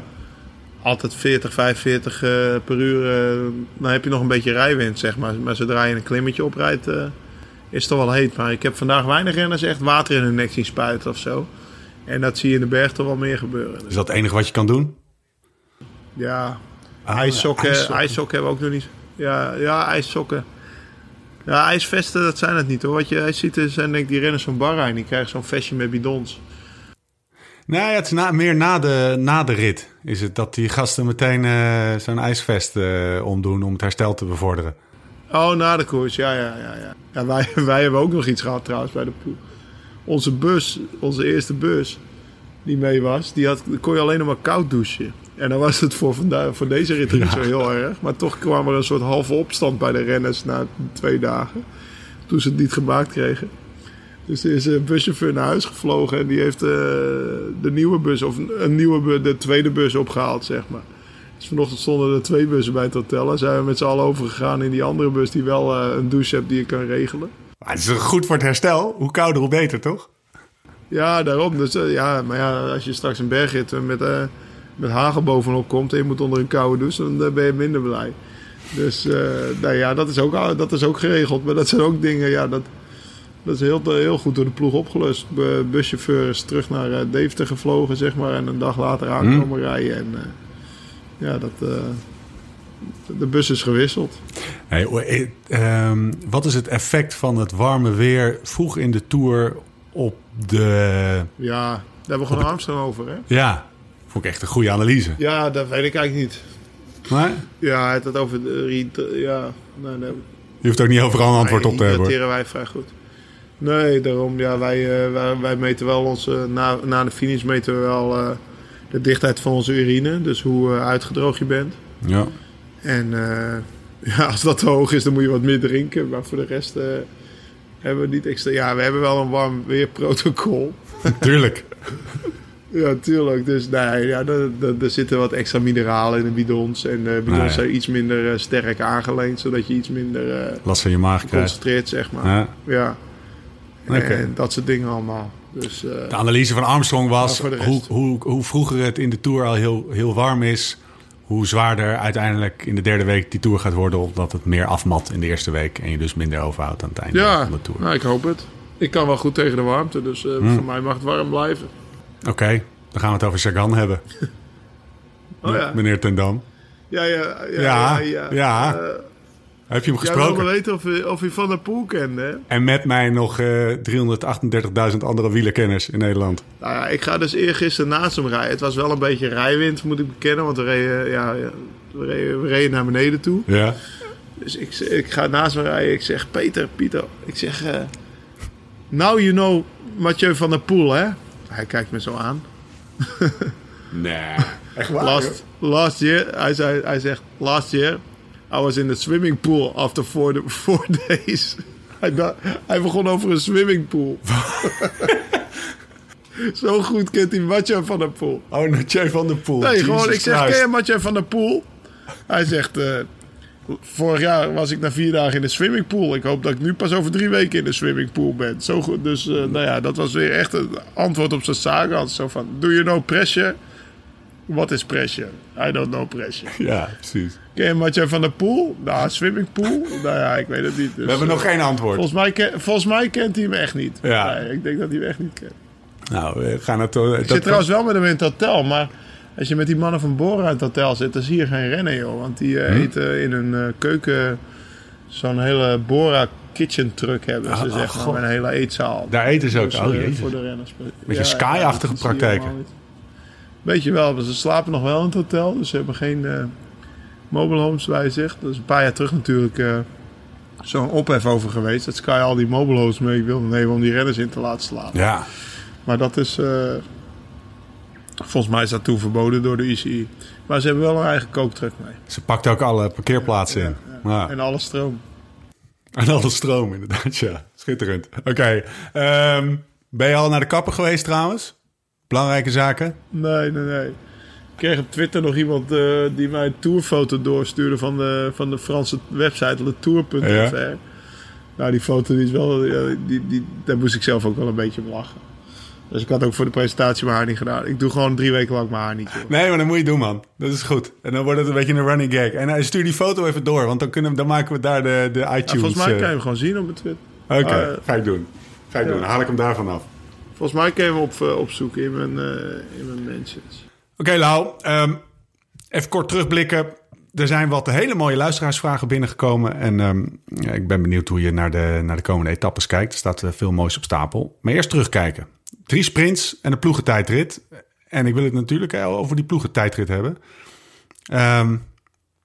altijd 40, 45 eh, per uur... eh, dan heb je nog een beetje rijwind, zeg maar. Maar zodra je een klimmetje oprijdt, eh, is het toch wel heet. Maar ik heb vandaag weinig renners echt water in hun nek zien spuiten of zo. En dat zie je in de berg toch wel meer gebeuren. Is dat het enige wat je kan doen? Ja, Ah, ijssokken, ijssokken. ijssokken hebben we ook nog niet. Ja, ja, ijssokken. Ja, ijsvesten, dat zijn het niet hoor. Wat je ziet is, en denk die renners van Bahrein, die krijgen zo'n vestje met bidons. Nee, het is na, meer na de, na de rit. Is het dat die gasten meteen eh, zo'n ijsvest eh, omdoen om het herstel te bevorderen. Oh, na de koers, ja, ja, ja. ja. ja wij, wij hebben ook nog iets gehad trouwens bij de ploeg. Onze bus, onze eerste bus, die mee was, die had, kon je alleen nog maar koud douchen. En dan was het voor, vandaag, voor deze rit niet zo heel erg. Maar toch kwam er een soort halve opstand bij de renners na twee dagen. Toen ze het niet gemaakt kregen. Dus er is een buschauffeur naar huis gevlogen en die heeft eh, de nieuwe bus, of een nieuwe de tweede bus opgehaald, zeg maar. Dus vanochtend stonden er twee bussen bij het hotel. En zijn we met z'n allen overgegaan in die andere bus die wel eh, een douche hebt die je kan regelen. Maar het is goed voor het herstel. Hoe kouder, hoe beter, toch? Ja, daarom. Dus, eh, ja, maar ja, als je straks een bergrit met, met hagel bovenop komt en je moet onder een koude douche, dan eh, ben je minder blij. Dus eh, nou ja, dat is, ook, dat is ook geregeld. Maar dat zijn ook dingen, ja, dat, dat is heel, heel goed door de ploeg opgelust. De buschauffeur is terug naar eh, Deventer gevlogen, zeg maar. En een dag later aankomen rijden. En ja, dat, de bus is gewisseld. Hey, eh, ehm, wat is het effect van het warme weer vroeg in de Tour op de... Ja, daar hebben we gewoon Armstrong over, hè? Ja, vond ik echt een goede analyse. Ja, dat weet ik eigenlijk niet. Maar Ja, hij had het over de Ja, nee, nee. je hoeft ook niet overal een antwoord op te hebben. dateren wij vrij goed. Nee, daarom, ja, wij, eh, wij, wij meten wel onze... Na, na de finish meten we wel eh, de dichtheid van onze urine. Dus hoe eh, uitgedroogd je bent. Ja. En eh, ja, als dat te hoog is, dan moet je wat meer drinken. Maar voor de rest hebben we niet extra... Ja, we hebben wel een warm weerprotocol. Tuurlijk. Ja, tuurlijk. Dus nee, ja, er, zitten wat extra mineralen in de bidons. En de bidons Nee. zijn iets minder eh, sterk aangeleend, zodat je iets minder eh Last van je maag krijgt. concentreert, zeg maar. Ja. Ja. En dat soort dingen allemaal. Dus eh, De analyse van Armstrong was hoe, hoe, hoe vroeger het in de Tour al heel, heel warm is... hoe zwaarder uiteindelijk in de derde week die Tour gaat worden... omdat het meer afmat in de eerste week... en je dus minder overhoudt aan het einde ja, van de Tour. nou, ik hoop het. Ik kan wel goed tegen de warmte, dus eh, Hm. voor mij mag het warm blijven. Oké, dan gaan we het over Sagan hebben. Oh ja. Meneer Ten Dam. Ja, ja, ja. Ja, ja, ja. Eh, Heb je hem jij wilde gesproken? weten of je, of je Van der Poel kende, hè? En met mij nog eh 338.000 andere wielerkenners in Nederland. Nou ja, ik ga dus eergisteren naast hem rijden. Het was wel een beetje rijwind, moet ik bekennen. Want we reden, ja, we reden, we reden naar beneden toe. Ja? Dus ik, ik ga naast me rijden. Ik zeg, Peter, Pieter. Ik zeg, eh now you know Mathieu van der Poel, hè? Hij kijkt me zo aan. Nee. Echt waar? Last, last year, hij, zei, hij zegt, last year, I was in the swimming pool after four, four days. Hij, begon over een swimmingpool. zo goed kent hij Mathieu van der Poel. Oh, Mathieu van der Poel. Nee, gewoon, ik zeg, Christ. ken je van der Poel? Hij zegt, eh, vorig jaar was ik na vier dagen in de swimmingpool. Ik hoop dat ik nu pas over drie weken in de swimmingpool ben. Zo goed, dus eh, nou ja, dat was weer echt een antwoord op zijn saga. Zo van, do you know pressure? What is pressure? I don't know pressure. Ja, precies. Ken je Mathieu van der Poel? Nou, swimmingpool? nou ja, ik weet het niet. Dus, We hebben nog eh, geen antwoord. Volgens mij, ken- volgens mij kent hij hem echt niet. Ja. Nee, ik denk dat hij hem echt niet kent. Nou, we gaan het... dat Ik zit trouwens wel met hem in het hotel, maar als je met die mannen van Bora in het hotel zit, dan zie je geen rennen, joh. Want die eh, Hm? eten in hun eh, keuken zo'n hele Bora kitchen truck hebben ze, Ah, zeg oh, maar, God. met een hele eetzaal. Daar eten ze ook. Dus, oh, eh, voor de renners. Beetje Sky-achtige dat zie je praktijken. helemaal niet. Weet je wel, maar ze slapen nog wel in het hotel, dus ze hebben geen mobile homes bij zich. Dat is een paar jaar terug natuurlijk zo'n ophef over geweest. Dat Sky al die mobile homes mee wilde nemen om die renners in te laten slapen. Ja. Maar dat is. Volgens mij is dat toen verboden door de UCI. Maar ze hebben wel een eigen kooktruck mee. Ze pakt ook alle parkeerplaatsen in. Ja. En alle stroom. En alle stroom, inderdaad, ja. Schitterend. Oké. ehm, ben je al naar de kapper geweest trouwens? Belangrijke zaken? Nee, nee, nee. Ik kreeg op Twitter nog iemand eh, die mij een tourfoto doorstuurde van de, van de Franse website letour.fr. Nou, die foto die is wel, die, die, daar moest ik zelf ook wel een beetje om lachen. Dus ik had ook voor de presentatie mijn haar niet gedaan. Ik doe gewoon drie weken lang mijn haar niet. joh. Nee, maar dat moet je doen, man. Dat is goed. En dan wordt het een beetje een running gag. En uh, stuur die foto even door, want dan, kunnen, dan maken we daar de, de Ja, iTunes... volgens mij kan je eh, hem gewoon zien op Twitter. Oké, Ah, ga ik doen. Ga ik doen. Dan haal ik hem daarvan af. Volgens mij kan je hem op, eh, opzoeken in mijn, eh, in mijn mentions. Oké, Lau. ehm, even kort terugblikken. Er zijn wat hele mooie luisteraarsvragen binnengekomen. En ehm, ja, ik ben benieuwd hoe je naar de, naar de komende etappes kijkt. Er staat eh, veel moois op stapel. Maar eerst terugkijken. Drie sprints en een ploegentijdrit. En ik wil het natuurlijk over die ploegentijdrit hebben. Ehm,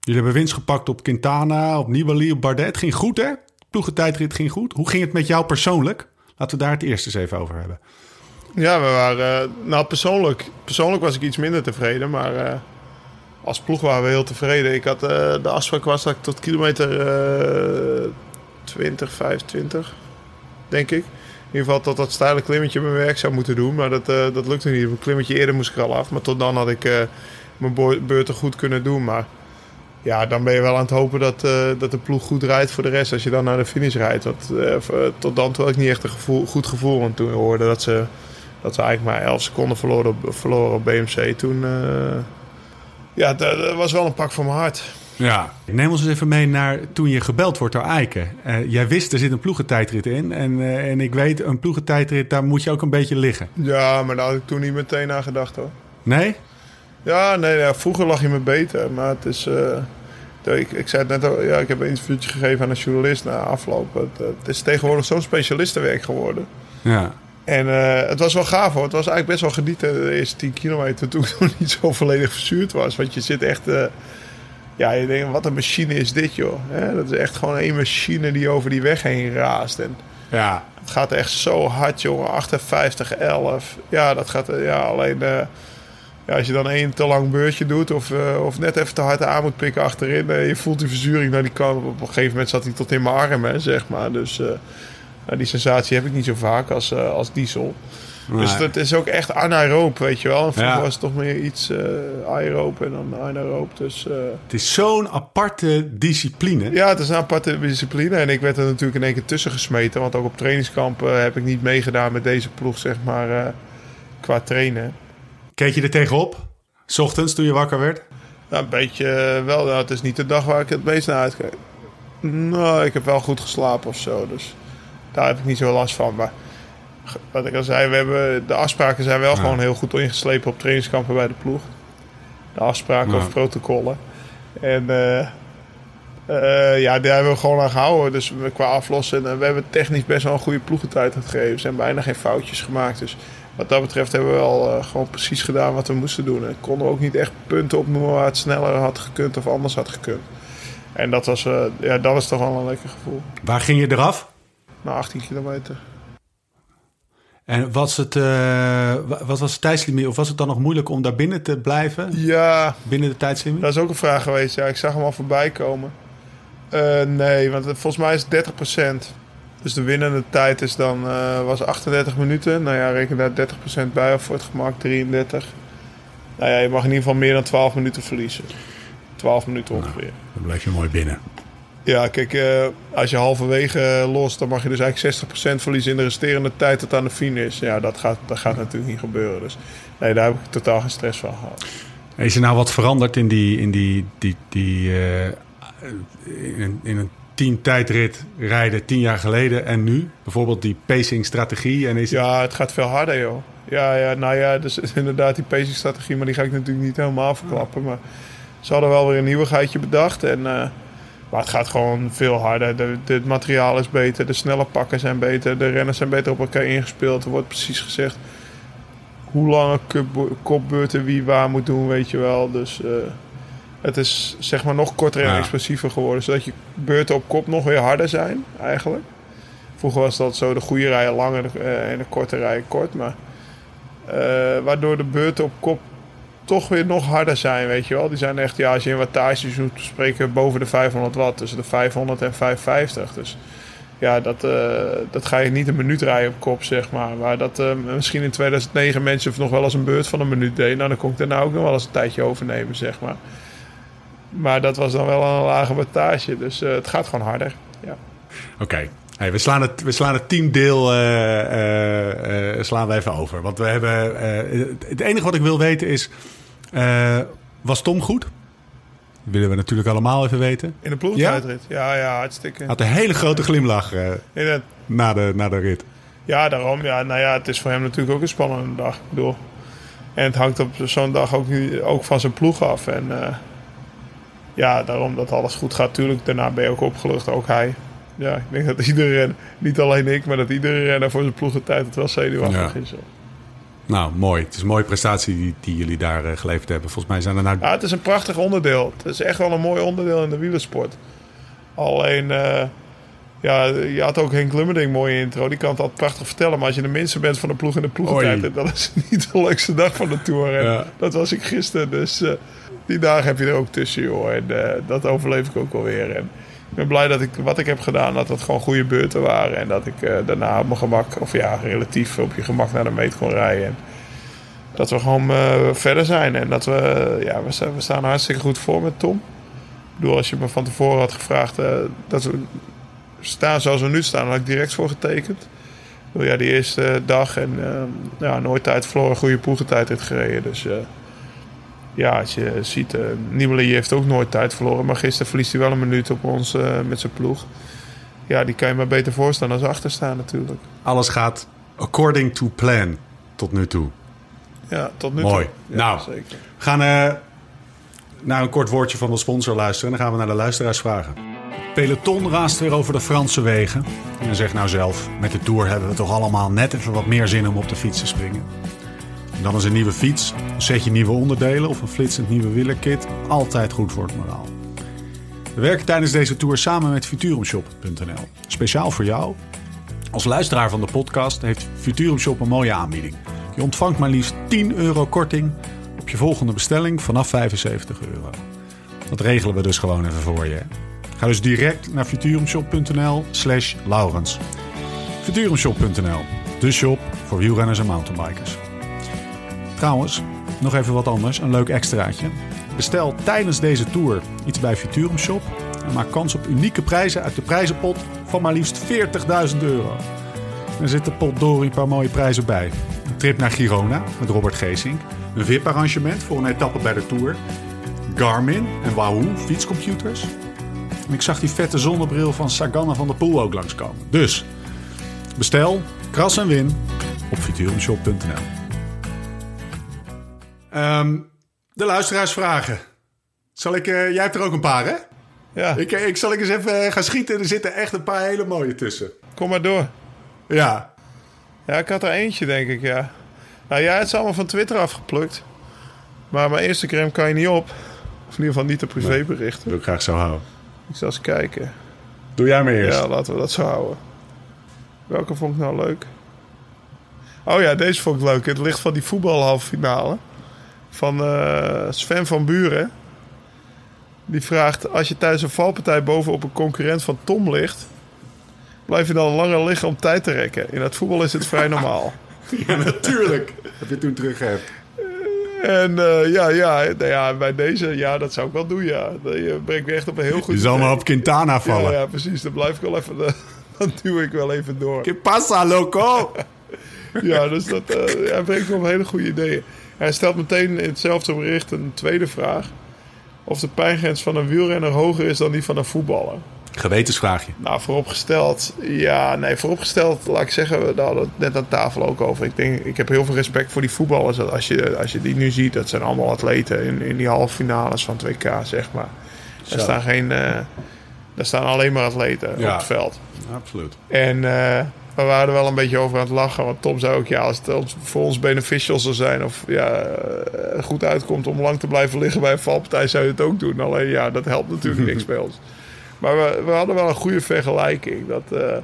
jullie hebben winst gepakt op Quintana, op Nibali, op Bardet. Het ging goed, hè? Ploegentijdrit ging goed. Hoe ging het met jou persoonlijk? Laten we daar het eerst eens even over hebben. Ja, we waren. eh, nou, persoonlijk, persoonlijk was ik iets minder tevreden, maar eh, als ploeg waren we heel tevreden. Ik had eh, de afspraak was dat ik tot kilometer eh 20, 25, denk ik. In ieder geval tot dat steile klimmetje mijn werk zou moeten doen, maar dat, eh, dat lukte niet. Een klimmetje eerder moest ik al af, maar tot dan had ik eh, mijn beurten goed kunnen doen. Maar ja, dan ben je wel aan het hopen dat, eh, dat de ploeg goed rijdt voor de rest als je dan naar de finish rijdt. Tot dan had ik niet echt een gevoel, goed gevoel. Want toen we hoorden dat ze, dat we eigenlijk maar 11 seconden verloren op, verloren op BMC, toen... ja, dat, dat was wel een pak voor mijn hart. Ja. Neem ons eens even mee naar toen je gebeld wordt door Eiken. Eh, jij wist, er zit een ploegentijdrit in. En, eh, en ik weet, een ploegentijdrit, daar moet je ook een beetje liggen. Ja, maar daar had ik toen niet meteen aan gedacht hoor. Nee? Ja, nee, ja, vroeger lag je me beter. Maar het is... eh, ik, ik zei het net al, ja, ik heb een interviewtje gegeven aan een journalist na afloop. Het, het is tegenwoordig zo'n specialistenwerk geworden. Ja. En het was wel gaaf hoor. Het was eigenlijk best wel genieten de eerste 10 kilometer toen ik nog niet zo volledig verzuurd was. Want je zit echt... ja, je denkt, wat een machine is dit joh. Dat is echt gewoon één machine die over die weg heen raast. En Ja. het gaat echt zo hard jongen. 58, 11. Ja, dat gaat... Ja, alleen... eh, ja, als je dan één te lang beurtje doet of, eh, of net even te hard aan moet pikken achterin... eh, je voelt die verzuring, nou, die kan, op een gegeven moment zat hij tot in mijn arm, hè, zeg maar. Dus nou, die sensatie heb ik niet zo vaak als, als diesel. Dus het is ook echt anaeroop, weet je wel. En vroeger Ja. was het toch meer iets eh aeroop en dan anaeroop. Dus eh, Het is zo'n aparte discipline. ja, het is een aparte discipline. En ik werd er natuurlijk in één keer tussen gesmeten. Want ook op trainingskampen heb ik niet meegedaan met deze ploeg, zeg maar, eh, qua trainen. Keek je er tegenop? 's ochtends toen je wakker werd? Nou, een beetje wel. Nou, het is niet de dag waar ik het meest naar uitkijk. Nou, ik heb wel goed geslapen of zo. Dus daar heb ik niet zo last van. Maar wat ik al zei, we hebben, de afspraken zijn wel Ja. gewoon heel goed ingeslepen op trainingskampen bij de ploeg. De afspraken Ja. of protocollen. En eh, eh, ja, daar hebben we gewoon aan gehouden. Dus we- qua aflossen. En we hebben technisch best wel een goede ploegentijd gegeven. Er zijn bijna geen foutjes gemaakt. Dus wat dat betreft hebben we wel eh, gewoon precies gedaan wat we moesten doen. En konden ook niet echt punten opnoemen waar het sneller had gekund of anders had gekund. En dat was, eh, ja, dat was toch wel een lekker gevoel. Waar ging je eraf? Na 18 kilometer. En was het, eh, wa- wat was het tijdslimiet? Of was het dan nog moeilijk om daar binnen te blijven? Ja, Binnen de tijdslimiet? dat is ook een vraag geweest. Ja, ik zag hem al voorbij komen. Eh, nee, want volgens mij is het 30%. Dus de winnende tijd is dan, eh, was 38 minuten. Nou ja, reken daar 30% bij of voor het gemak 33. Nou ja, je mag in ieder geval meer dan 12 minuten verliezen. 12 minuten ongeveer. Dan blijf je mooi binnen. Ja, kijk, eh, als je halverwege eh, lost, dan mag je dus eigenlijk 60% verliezen in de resterende tijd tot aan de finish. Ja, dat gaat, dat gaat natuurlijk niet gebeuren. Dus nee, daar heb ik totaal geen stress van gehad. Is er nou wat veranderd in die, in die, die, die eh, in, een, in een tien tijdrit rijden tien jaar geleden en nu? Bijvoorbeeld die pacing strategie en is het- Ja, het gaat veel harder, joh. Ja, ja nou ja, dus inderdaad die pacing-strategie, maar die ga ik natuurlijk niet helemaal verklappen. Maar ze hadden wel weer een nieuwigheidje bedacht. En, maar het gaat gewoon veel harder. De, de- het materiaal is beter, de snelle pakken zijn beter, de renners zijn beter op elkaar ingespeeld. Er wordt precies gezegd hoe lange kopbeurten wie waar moet doen, weet je wel. Dus eh, het is zeg maar nog korter en Ja. explosiever geworden. Zodat je beurten op kop nog weer harder zijn, eigenlijk. Vroeger was dat zo, de goede rijen lang en de, eh, en de korte rijen kort. Maar eh, waardoor de beurten op kop toch weer nog harder zijn, weet je wel. Die zijn echt, ja, als je in wattages moet spreken, boven de 500 watt. Tussen de 500 en 550. Dus ja, dat, eh, dat ga je niet een minuut rijden op kop, zeg maar. Maar dat eh, misschien in 2009 mensen nog wel eens een beurt van een minuut deden. Nou, dan kon ik daarna ook nog wel eens een tijdje overnemen, zeg maar. Maar dat was dan wel een lage wattage. Dus eh, het gaat gewoon harder. Ja. Oké. Hey, we, slaan het, we slaan het teamdeel eh, eh, eh, slaan we even over. Want we hebben. het enige wat ik wil weten is. was Tom goed? Dat willen we natuurlijk allemaal even weten. In de ploegtijdrit. Ja? ja, hartstikke. Hij had een hele grote glimlach In het- na, de, na de rit. Ja, daarom. Ja, nou ja, het is voor hem natuurlijk ook een spannende dag. Ik bedoel, en het hangt op zo'n dag ook, ook van zijn ploeg af. En ja, daarom dat alles goed gaat. Tuurlijk, daarna ben je ook opgelucht, ook hij. Ja, ik denk dat iedere renner, niet alleen ik, maar dat iedere renner voor zijn ploegentijd het wel zenuwachtig Ja. is. Nou, mooi. Het is een mooie prestatie die, die jullie daar eh, geleverd hebben. Volgens mij zijn er nou... Ja, het is een prachtig onderdeel. Het is echt wel een mooi onderdeel in de wielersport. Alleen, eh, ja, je had ook Henk Lummerding, mooie intro. Die kan het altijd prachtig vertellen. Maar als je de minste bent van de ploeg in de ploegentijd... Dan is het niet de leukste dag van de Tour. En Ja. Dat was ik gisteren. Dus eh, die dagen heb je er ook tussen, joh. En dat overleef ik ook wel weer. En ik ben blij dat ik wat ik heb gedaan, dat het gewoon goede beurten waren. En dat ik eh, daarna op mijn gemak, of ja, relatief op je gemak naar de meet kon rijden. En dat we gewoon eh, verder zijn. En dat we, ja, we staan, hartstikke goed voor met Tom. Ik bedoel, als je me van tevoren had gevraagd eh, dat we staan zoals we nu staan, had ik direct voor getekend. Ik bedoel, ja, die eerste dag en eh, ja, nooit tijd verloren, goede ploegentijd heeft gereden. Dus eh, ja, als je ziet, eh Nibali heeft ook nooit tijd verloren. Maar gisteren verliest hij wel een minuut op ons eh, met zijn ploeg. Ja, die kan je maar beter voorstaan dan achter staan natuurlijk. Alles gaat according to plan tot nu toe. Ja, tot nu Mooi. toe. Ja, Nou. zeker. We gaan eh, naar een kort woordje van de sponsor luisteren. En dan gaan we naar de luisteraars vragen. Peloton raast weer over de Franse wegen. En zeg nou zelf, met de Tour hebben we toch allemaal net even wat meer zin om op de fiets te springen. Dan is een nieuwe fiets, een setje nieuwe onderdelen of een flitsend nieuwe wielerkit altijd goed voor het moraal. We werken tijdens deze tour samen met Futurumshop.nl. Speciaal voor jou. Als luisteraar van de podcast heeft Futurumshop een mooie aanbieding. Je ontvangt maar liefst 10 euro korting op je volgende bestelling vanaf 75 euro. Dat regelen we dus gewoon even voor je. Ga dus direct naar futurumshop.nl slash Laurens. Futurumshop.nl, de shop voor wielrenners en mountainbikers. Trouwens, nog even wat anders, een leuk extraatje. Bestel tijdens deze tour iets bij Futurum Shop en maak kans op unieke prijzen uit de prijzenpot van maar liefst 40.000 euro. Er zitten potdorie een paar mooie prijzen bij. Een trip naar Girona met Robert Geesink. Een VIP-arrangement voor een etappe bij de Tour. Garmin en Wahoo fietscomputers. En ik zag die vette zonnebril van Saganna van der Poel ook langskomen. Dus bestel, kras en win op futurumshop.nl. Ehm, de luisteraarsvragen. Zal ik, eh, jij hebt er ook een paar, hè? Ja, Ik, ik zal ik eens even gaan schieten. Er zitten echt een paar hele mooie tussen. kom maar door. Ja, Ja, ik had er eentje, denk ik, ja. Nou, jij hebt ze allemaal van Twitter afgeplukt. Maar mijn Instagram kan je niet op. Of in ieder geval niet de privéberichten. wil ik graag zo houden. Ik zal eens kijken. Doe jij maar eerst. Ja, laten we dat zo houden. Welke vond ik nou leuk? Oh ja, deze vond ik leuk. Het ligt van die voetbalhalffinale. Van eh, Sven van Buren. Die vraagt: Als je tijdens een valpartij bovenop een concurrent van Tom ligt. Blijf je dan langer liggen om tijd te rekken? In het voetbal is het vrij normaal. Ja, natuurlijk. Heb je toen terug hebt. En eh, ja, ja, nou ja, bij deze, ja, dat zou ik wel doen, ja. Je brengt me echt op een heel goed Je zal maar op Quintana vallen. ja, precies. Dan blijf ik wel even, eh, dan duw ik wel even door. Que pasa, loco? Ja, dus dat eh, hij brengt me op hele goede ideeën. Hij stelt meteen in hetzelfde bericht een tweede vraag. Of de pijngrens van een wielrenner hoger is dan die van een voetballer. Gewetensvraagje. Nou, vooropgesteld, ja, nee, vooropgesteld, laat ik zeggen, we daar hadden het net aan tafel ook over. Ik denk, ik heb heel veel respect voor die voetballers. Als je, als je die nu ziet, dat zijn allemaal atleten in, in die halve finales van 2K, zeg maar. Zo. Er staan geen, eh er staan alleen maar atleten Ja. op het veld. Absoluut. En eh, we waren er wel een beetje over aan het lachen. Want Tom zei ook, ja, als het voor ons beneficial zou zijn... of ja, eh, goed uitkomt om lang te blijven liggen bij een valpartij... zou je het ook doen. Alleen ja, dat helpt natuurlijk niks bij ons. Maar we, we hadden wel een goede vergelijking. Dat, eh,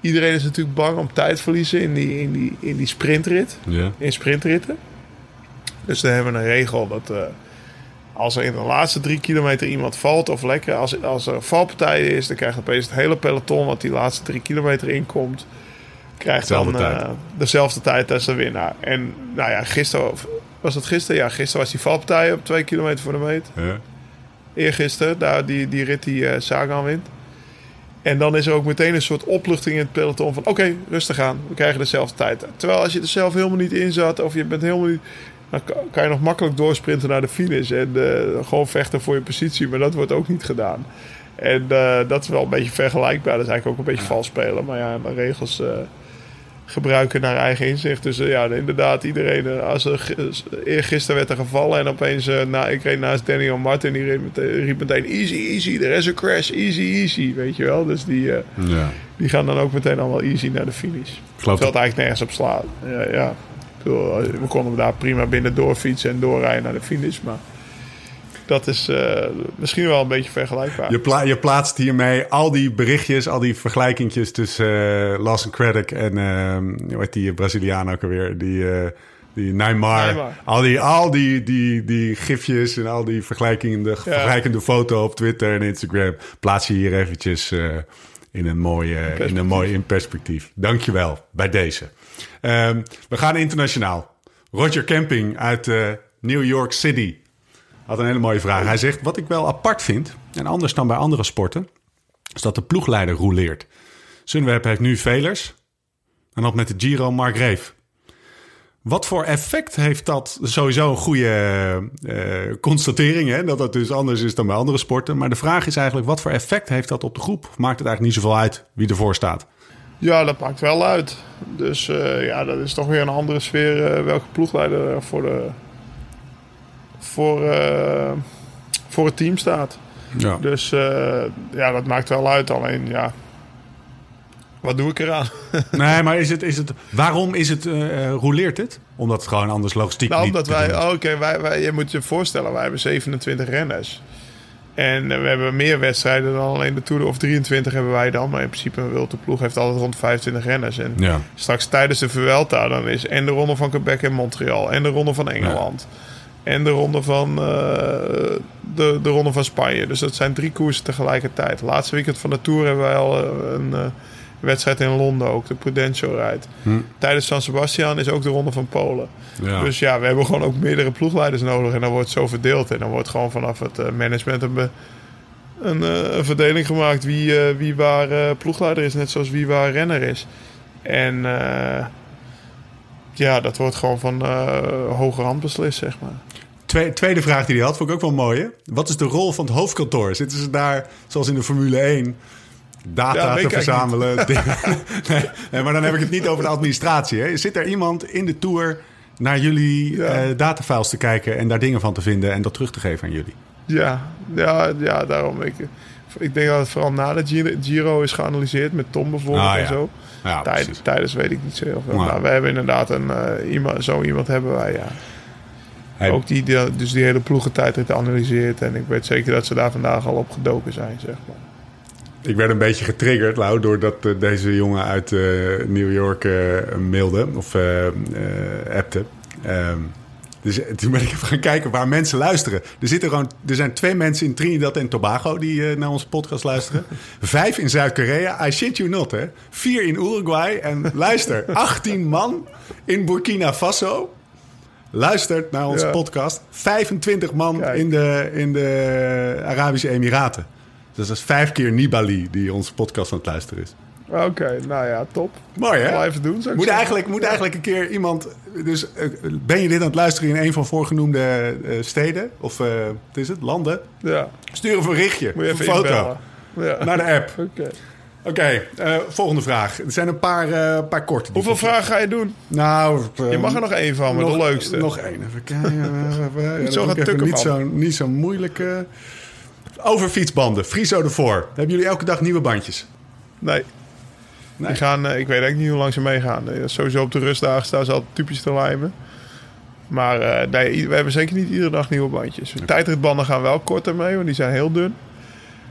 iedereen is natuurlijk bang om tijd te verliezen in die, in die, in die sprintrit. In sprintritten. Dus dan hebben we een regel dat... eh, als er in de laatste drie kilometer iemand valt of lekker, als, als er een valpartij is, dan krijgt opeens het hele peloton wat die laatste drie kilometer inkomt, krijgt dan tijd. eh, dezelfde tijd als de winnaar. En nou ja, gisteren, was het gisteren? Ja, gisteren was die valpartij op twee kilometer voor de meet. Ja. Eergisteren, daar die, die rit die eh, Sagan wint. En dan is er ook meteen een soort opluchting in het peloton van... oké, rustig aan, we krijgen dezelfde tijd. Terwijl als je er zelf helemaal niet in zat... of je bent helemaal niet... dan ka- kan je nog makkelijk doorsprinten naar de finish... en eh, gewoon vechten voor je positie. Maar dat wordt ook niet gedaan. En eh, dat is wel een beetje vergelijkbaar. Dat is eigenlijk ook een beetje vals spelen. Maar ja, de regels eh, gebruiken naar eigen inzicht. Dus ja, inderdaad, iedereen... als er, eergisteren werd er gevallen... en opeens... na, ik reed naast Daniel Martin... die riep meteen, riep meteen... easy, easy, er is een crash, easy, easy. Weet je wel? Dus die, ja. die gaan dan ook meteen allemaal easy naar de finish. Terwijl dat... het eigenlijk nergens op slaat. Ja, ja. Eh, we konden daar prima binnen doorfietsen en doorrijden naar de finish. Maar dat is eh, misschien wel een beetje vergelijkbaar. Je, pla- je plaatst hiermee al die berichtjes, al die vergelijkingjes tussen uh, Lawson Craddock en uh, hoe heet die Braziliaan ook alweer? Die, uh, die Neymar. Neymar. Al, die, al die, die, die gifjes en al die vergelijkingen, de Ja. vergelijkende foto op Twitter en Instagram. Plaats je hier eventjes in een mooi, in een mooi in perspectief. Dankjewel bij deze. Um, we gaan internationaal. Roger Camping uit uh, New York City had een hele mooie vraag. Hij zegt, wat ik wel apart vind, en anders dan bij andere sporten, is dat de ploegleider rouleert. Sunweb heeft nu Velers en had met de Giro Mark Reef. Wat voor effect heeft dat? Sowieso een goede uh, constatering, hè? dat dat dus anders is dan bij andere sporten. Maar de vraag is eigenlijk, wat voor effect heeft dat op de groep? Maakt het eigenlijk niet zoveel uit wie ervoor staat? Ja, dat maakt wel uit. Dus uh, ja, dat is toch weer een andere sfeer uh, welke ploegleider voor, de, voor, uh, voor het team staat. Ja. Dus ja, dat maakt wel uit. Alleen ja, wat doe ik eraan? nee, maar is het, is het, waarom is het, rouleert het? Omdat het gewoon anders logistiek nou, niet omdat wij, oh, oké, okay, wij, wij, je moet je voorstellen, wij hebben 27 renners. En uh, we hebben meer wedstrijden dan alleen de Tour of 23 hebben wij dan. Maar in principe een wilde ploeg heeft altijd rond 25 renners. En ja. straks tijdens de Vuelta dan is en de ronde van Quebec en Montreal en de ronde van Engeland. Ja. En de ronde van, uh, de, de ronde van Spanje. Dus dat zijn drie koersen tegelijkertijd. Laatste weekend van de Tour hebben wij al uh, wedstrijd in Londen ook, de Prudential rijdt. Hm. Tijdens San Sebastian is ook de Ronde van Polen. Ja. Dus ja, we hebben gewoon ook meerdere ploegleiders nodig. En dan wordt het zo verdeeld. En dan wordt gewoon vanaf het eh, management een, een, eh, een verdeling gemaakt wie, eh, wie waar ploegleider is. Net zoals wie waar renner is. En ja, dat wordt gewoon van eh hoge hand beslist, zeg maar. Twee- tweede vraag die hij had, vond ik ook wel mooi. Hè? Wat is de rol van het hoofdkantoor? Zitten ze daar, zoals in de Formule 1, data Ja, te verzamelen? dingen? nee, nee, maar dan heb ik het niet over de administratie. Hè? Zit er iemand in de Tour naar jullie Ja. eh, datafiles te kijken... en daar dingen van te vinden en dat terug te geven aan jullie? Ja, ja, ja daarom. Ik, ik denk dat het vooral na de Giro, Giro is geanalyseerd met Tom bijvoorbeeld Ah, en zo. Ja, Tijd- tijdens weet ik niet zo heel veel. Maar- we hebben inderdaad een, eh, iemand, zo iemand hebben wij, ja. Ook die, die- dus die hele ploegentijdrit analyseert. En ik weet zeker dat ze daar vandaag al op gedoken zijn, zeg maar. Ik werd een beetje getriggerd, Lau, doordat eh, deze jongen uit eh, New York eh, mailde of eh, appte. Ehm, dus toen ben ik even gaan kijken waar mensen luisteren. Er, zitten gewoon, er zijn twee mensen in Trinidad en Tobago die naar onze podcast luisteren. Vijf in Zuid-Korea. I shit you not, hè. Vier in Uruguay. En luister, 18 man in Burkina Faso luistert naar onze Ja. podcast. 25 man Kijk. in de, in de Arabische Emiraten. Dus dat is vijf keer Nibali die onze podcast aan het luisteren is. Oké, nou ja, top. Mooi hè? Blijven doen, zou ik Moet zeggen. eigenlijk, moet eigenlijk een keer iemand... Dus eh, ben je dit aan het luisteren in een van voorgenoemde eh, steden? Of eh, wat is het? Landen? Ja, Stuur een berichtje. moet je een foto. Ja. Naar de app. Oké. Oké, volgende vraag. Er zijn een paar, paar korte. Hoeveel vragen ga je doen? Nou, Je mag er nog één van, maar de leukste. Nog één. Even kijken. Even tukken, niet, zo, niet zo moeilijke. Over fietsbanden. Friso ervoor. Hebben jullie elke dag nieuwe bandjes? Nee. Nee. Die gaan, eh, ik weet eigenlijk niet hoe lang ze meegaan. Eh, Sowieso op de rustdagen staan ze altijd typisch te lijmen. Maar eh, nee, we hebben zeker niet iedere dag nieuwe bandjes. Tijdritbanden gaan wel korter mee, want die zijn heel dun.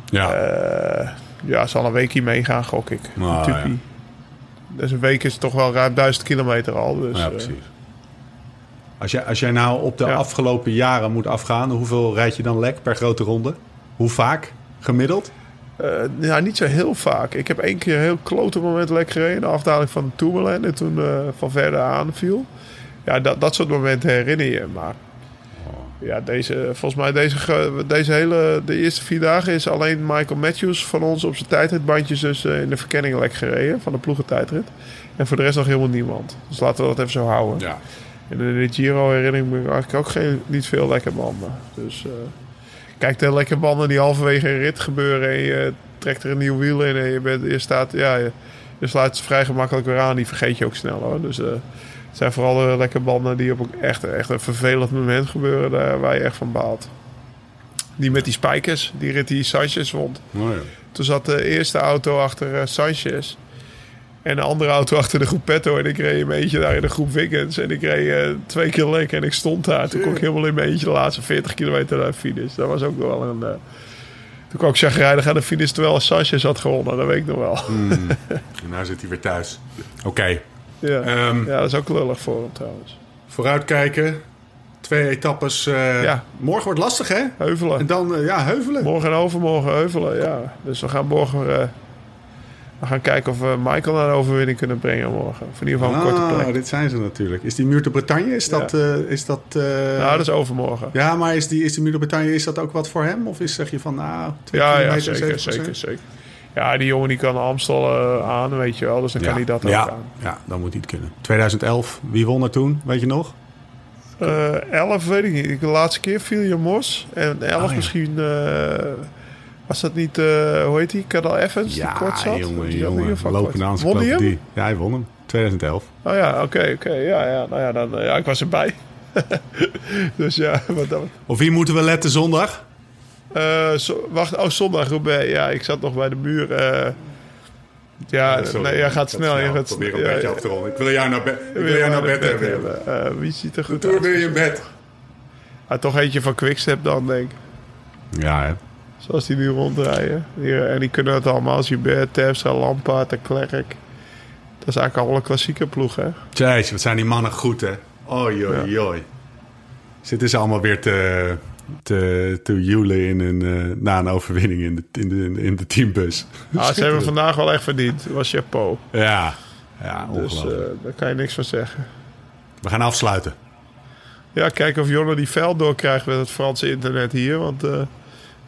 Ja. Eh, ja, zal een weekje meegaan, gok ik. Nou, Typie. Dus een week is toch wel ruim duizend kilometer al. Dus, ja, precies. Als jij, als jij nou op de Ja. afgelopen jaren moet afgaan, hoeveel rijd je dan lek per grote ronde? Hoe vaak gemiddeld? Ja, niet zo heel vaak. Ik heb één keer een heel klote moment lekker gereden. De afdaling van de Tourmalet. En toen eh, van verder aanviel. Ja, dat, dat soort momenten herinner je. Maar ja, deze, volgens mij deze, deze hele... De eerste vier dagen is alleen Michael Matthews van ons op zijn tijdritbandjes dus eh, in de verkenning lekker gereden. Van de ploegentijdrit. En voor de rest nog helemaal niemand. Dus laten we dat even zo houden. Ja. En in de Giro herinner ik me eigenlijk ook geen, niet veel lekker banden. Dus eh, kijk, de lekker banden die halverwege een rit gebeuren en je trekt er een nieuw wiel in en je, bent, je staat, ja, je, je sluit ze vrij gemakkelijk weer aan. Die vergeet je ook snel hoor. Dus eh, het zijn vooral de lekker banden die op een echt, echt een vervelend moment gebeuren, daar waar je echt van baalt. Die met die spijkers, die rit die Sanchez won. Oh, ja. Toen zat de eerste auto achter eh, Sanchez. En de andere auto achter de groep Petto. En ik reed een eentje daar in de groep Wiggins. En ik reed eh, twee keer lek en ik stond daar. Toen kon ik helemaal in mijn eentje de laatste 40 kilometer naar de finish. Dat was ook wel een... eh, toen kwam ik chagrijnig aan de finish terwijl Sanchez had gewonnen. Dat weet ik nog wel. En nou zit hij weer thuis. Oké. Ja. Ehm, ja, dat is ook lullig voor hem trouwens. Vooruitkijken. Twee etappes. eh, Ja. Morgen wordt lastig, hè? En Heuvelen. dan, eh, ja, heuvelen. Morgen en overmorgen heuvelen, ja. Dus we gaan morgen... we gaan kijken of we Michael naar de overwinning kunnen brengen morgen. Of in ieder geval een korte Ah, plek. dit zijn ze natuurlijk. Is die Muur de Bretagne? Is dat... eh, is dat eh, Nou, dat is overmorgen. Ja, maar is die, is die Muur de Bretagne, is dat ook wat voor hem? Of is, zeg je van, nou, twee Ja, ja zeker, 7%? zeker, zeker. Ja, die jongen die kan Amstel eh, aan, weet je wel. Dus dan kan hij dat ook ja, aan. Ja, dan moet hij het kunnen. 2011, wie won er toen? Weet je nog? Eh 11 weet ik niet. De laatste keer viel je Mos. En 11 Oh, ja. misschien... was dat niet, eh, hoe heet die? Cadel Evans die kort zat? jongen, Die jongen. Lopende die encyclopedie. Ja, hij won hem. 2011. Oh ja, oké, oké. Ja, ja, nou ja, dan, eh, ja, ik was erbij. dus ja, wat dan... Of wie moeten we letten zondag? Zo- wacht, oh, zondag Roubaix. Ja, ik zat nog bij de muur. eh. ja, nee, jij gaat snel. Je gaat Probeer een ja, beetje ja. Ik wil jou naar, be- ik wil jou naar maar bed de hebben. Eh, wie ziet er goed uit? wil je bed. Ah, toch eentje van Quickstep dan, denk ik. Ja, hè. Zoals die nu rondrijden. Die, en die kunnen het allemaal. Gilbert, Terpstra, Lampaard, de Klerk. Dat is eigenlijk al een klassieke ploeg, hè? Jezus, wat zijn die mannen goed, hè? Oei, oei, oei. Zitten ze allemaal weer te, te, te joelen in een, eh, na een overwinning in de, in de, in de teambus. Ah, ze hebben vandaag wel echt verdiend. Het was chapeau. Ja, ja Dus ongelooflijk. eh, daar kan je niks van zeggen. We gaan afsluiten. Ja, kijken of Jonne die veld doorkrijgt met het Franse internet hier. Want eh,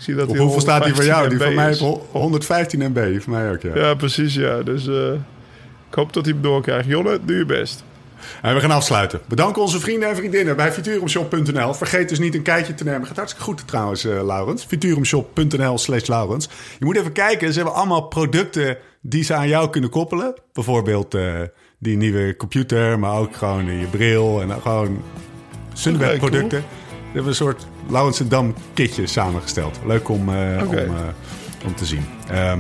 zie dat Op hij hoeveel staat die voor jou? 115 Die van mij is. heeft ho- 115 MB. Voor mij ook, ja. Ja, precies, ja. Dus eh, ik hoop dat hij hem doorkrijgt. Jonne, doe je best. En we gaan afsluiten. Bedanken onze vrienden en vriendinnen bij Futurumshop.nl. Vergeet dus niet een kijkje te nemen. Gaat hartstikke goed trouwens, eh Laurens. Futurumshop.nl slash Laurens. Je moet even kijken. Ze hebben allemaal producten die ze aan jou kunnen koppelen. Bijvoorbeeld eh, die nieuwe computer, maar ook gewoon je bril. En gewoon Sunweb producten. We hebben een soort Laurens en Dam kitje samengesteld. Leuk om, eh, om, eh, om te zien. Ehm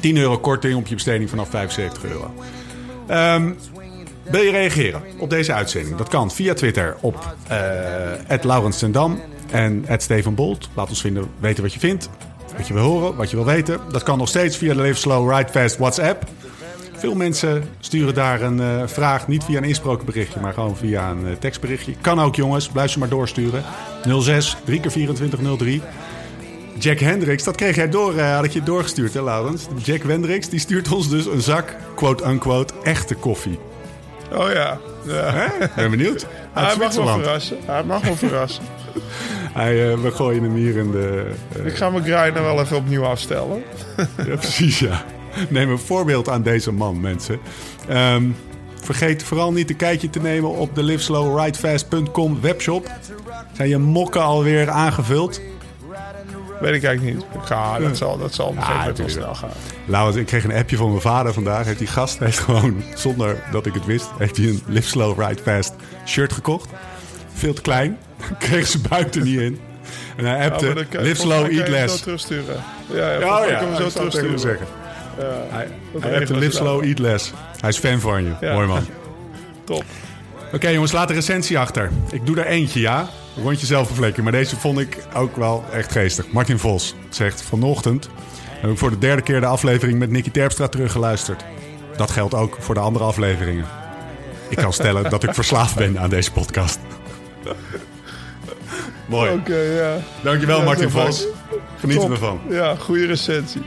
10 euro korting op je besteding vanaf 75 euro. Ehm, wil je reageren op deze uitzending? Dat kan via Twitter op uh, Laurens ten Dam en Steven Bolt. Laat ons vinden, weten wat je vindt, wat je wil horen, wat je wil weten. Dat kan nog steeds via de Live Slow Ride Fast WhatsApp. Veel mensen sturen daar een vraag, niet via een insproken berichtje, maar gewoon via een tekstberichtje. Kan ook jongens, blijf ze maar doorsturen. 06 3 keer 2403. Jack Hendricks, dat kreeg jij door, eh, had ik je doorgestuurd hè Laurens? Jack Hendricks, die stuurt ons dus een zak, quote-unquote, echte koffie. Oh ja. ja. Hè? Ben benieuwd. Uit Hij mag wel verrassen. Hij mag wel verrassen. Hij, eh, we gooien hem hier in de... eh, Ik ga mijn grinder wel even opnieuw afstellen. ja, precies, ja. Neem een voorbeeld aan deze man, mensen. Ehm, vergeet vooral niet een kijkje te nemen op de liveslowridefast.com webshop. Zijn je mokken alweer aangevuld? Weet ik eigenlijk niet. Ik ga, dat zal, dat zal op snel gaan. Laurens, ik kreeg een appje van mijn vader vandaag. Heeft die gast heeft gewoon, zonder dat ik het wist, heeft hij een Live Slow Ride Fast shirt gekocht. Veel te klein. Kreeg ze buiten niet in. En hij Ja, appte, maar dan kan- live slow, eat kan je hem less. Zo terugsturen. Ja, ja, Ja, ja, kan hem ik zo hem terugsturen. zeggen. Ja, Hij, hij een live slow, eat less. Hij is fan van je. Ja. Mooi man. Top. Oké jongens, laat de recensie achter. Ik doe er eentje, ja. Rondje vlekje. Maar deze vond ik ook wel echt geestig. Martin Vos zegt... Vanochtend heb ik voor de derde keer de aflevering met Nicky Terpstra teruggeluisterd. Dat geldt ook voor de andere afleveringen. Ik kan stellen dat ik verslaafd ben aan deze podcast. Mooi. Oké, ja. Dankjewel Ja, Martin Vos. Geniet Top. ervan. Ja, goede recensie.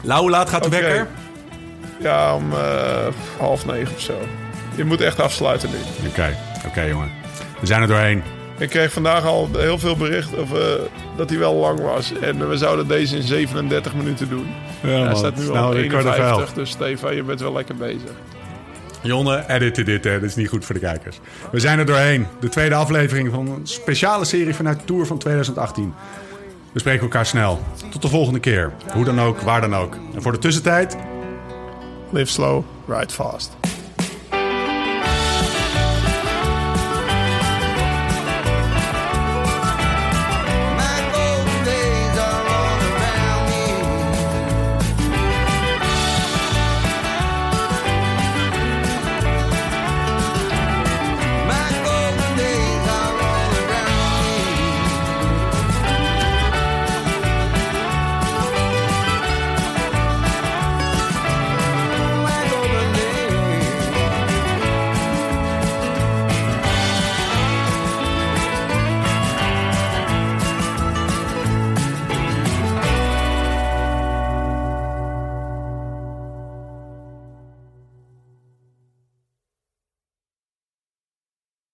Lau, hoe laat gaat de Oké. wekker? Ja, om eh, half negen of zo. Je moet echt afsluiten nu. Oké, oké jongen. We zijn er doorheen. Ik kreeg vandaag al heel veel berichten of, eh, dat hij wel lang was. En we zouden deze in 37 minuten doen. Ja, Hij man. staat nu al Snel op record of 51, hell. dus Stefan, je bent wel lekker bezig. Jonne, editen dit, hè. Dat is niet goed voor de kijkers. We zijn er doorheen. De tweede aflevering van een speciale serie vanuit de Tour van 2018. We spreken elkaar snel. Tot de volgende keer. Hoe dan ook, waar dan ook. En voor de tussentijd... Live slow, ride fast.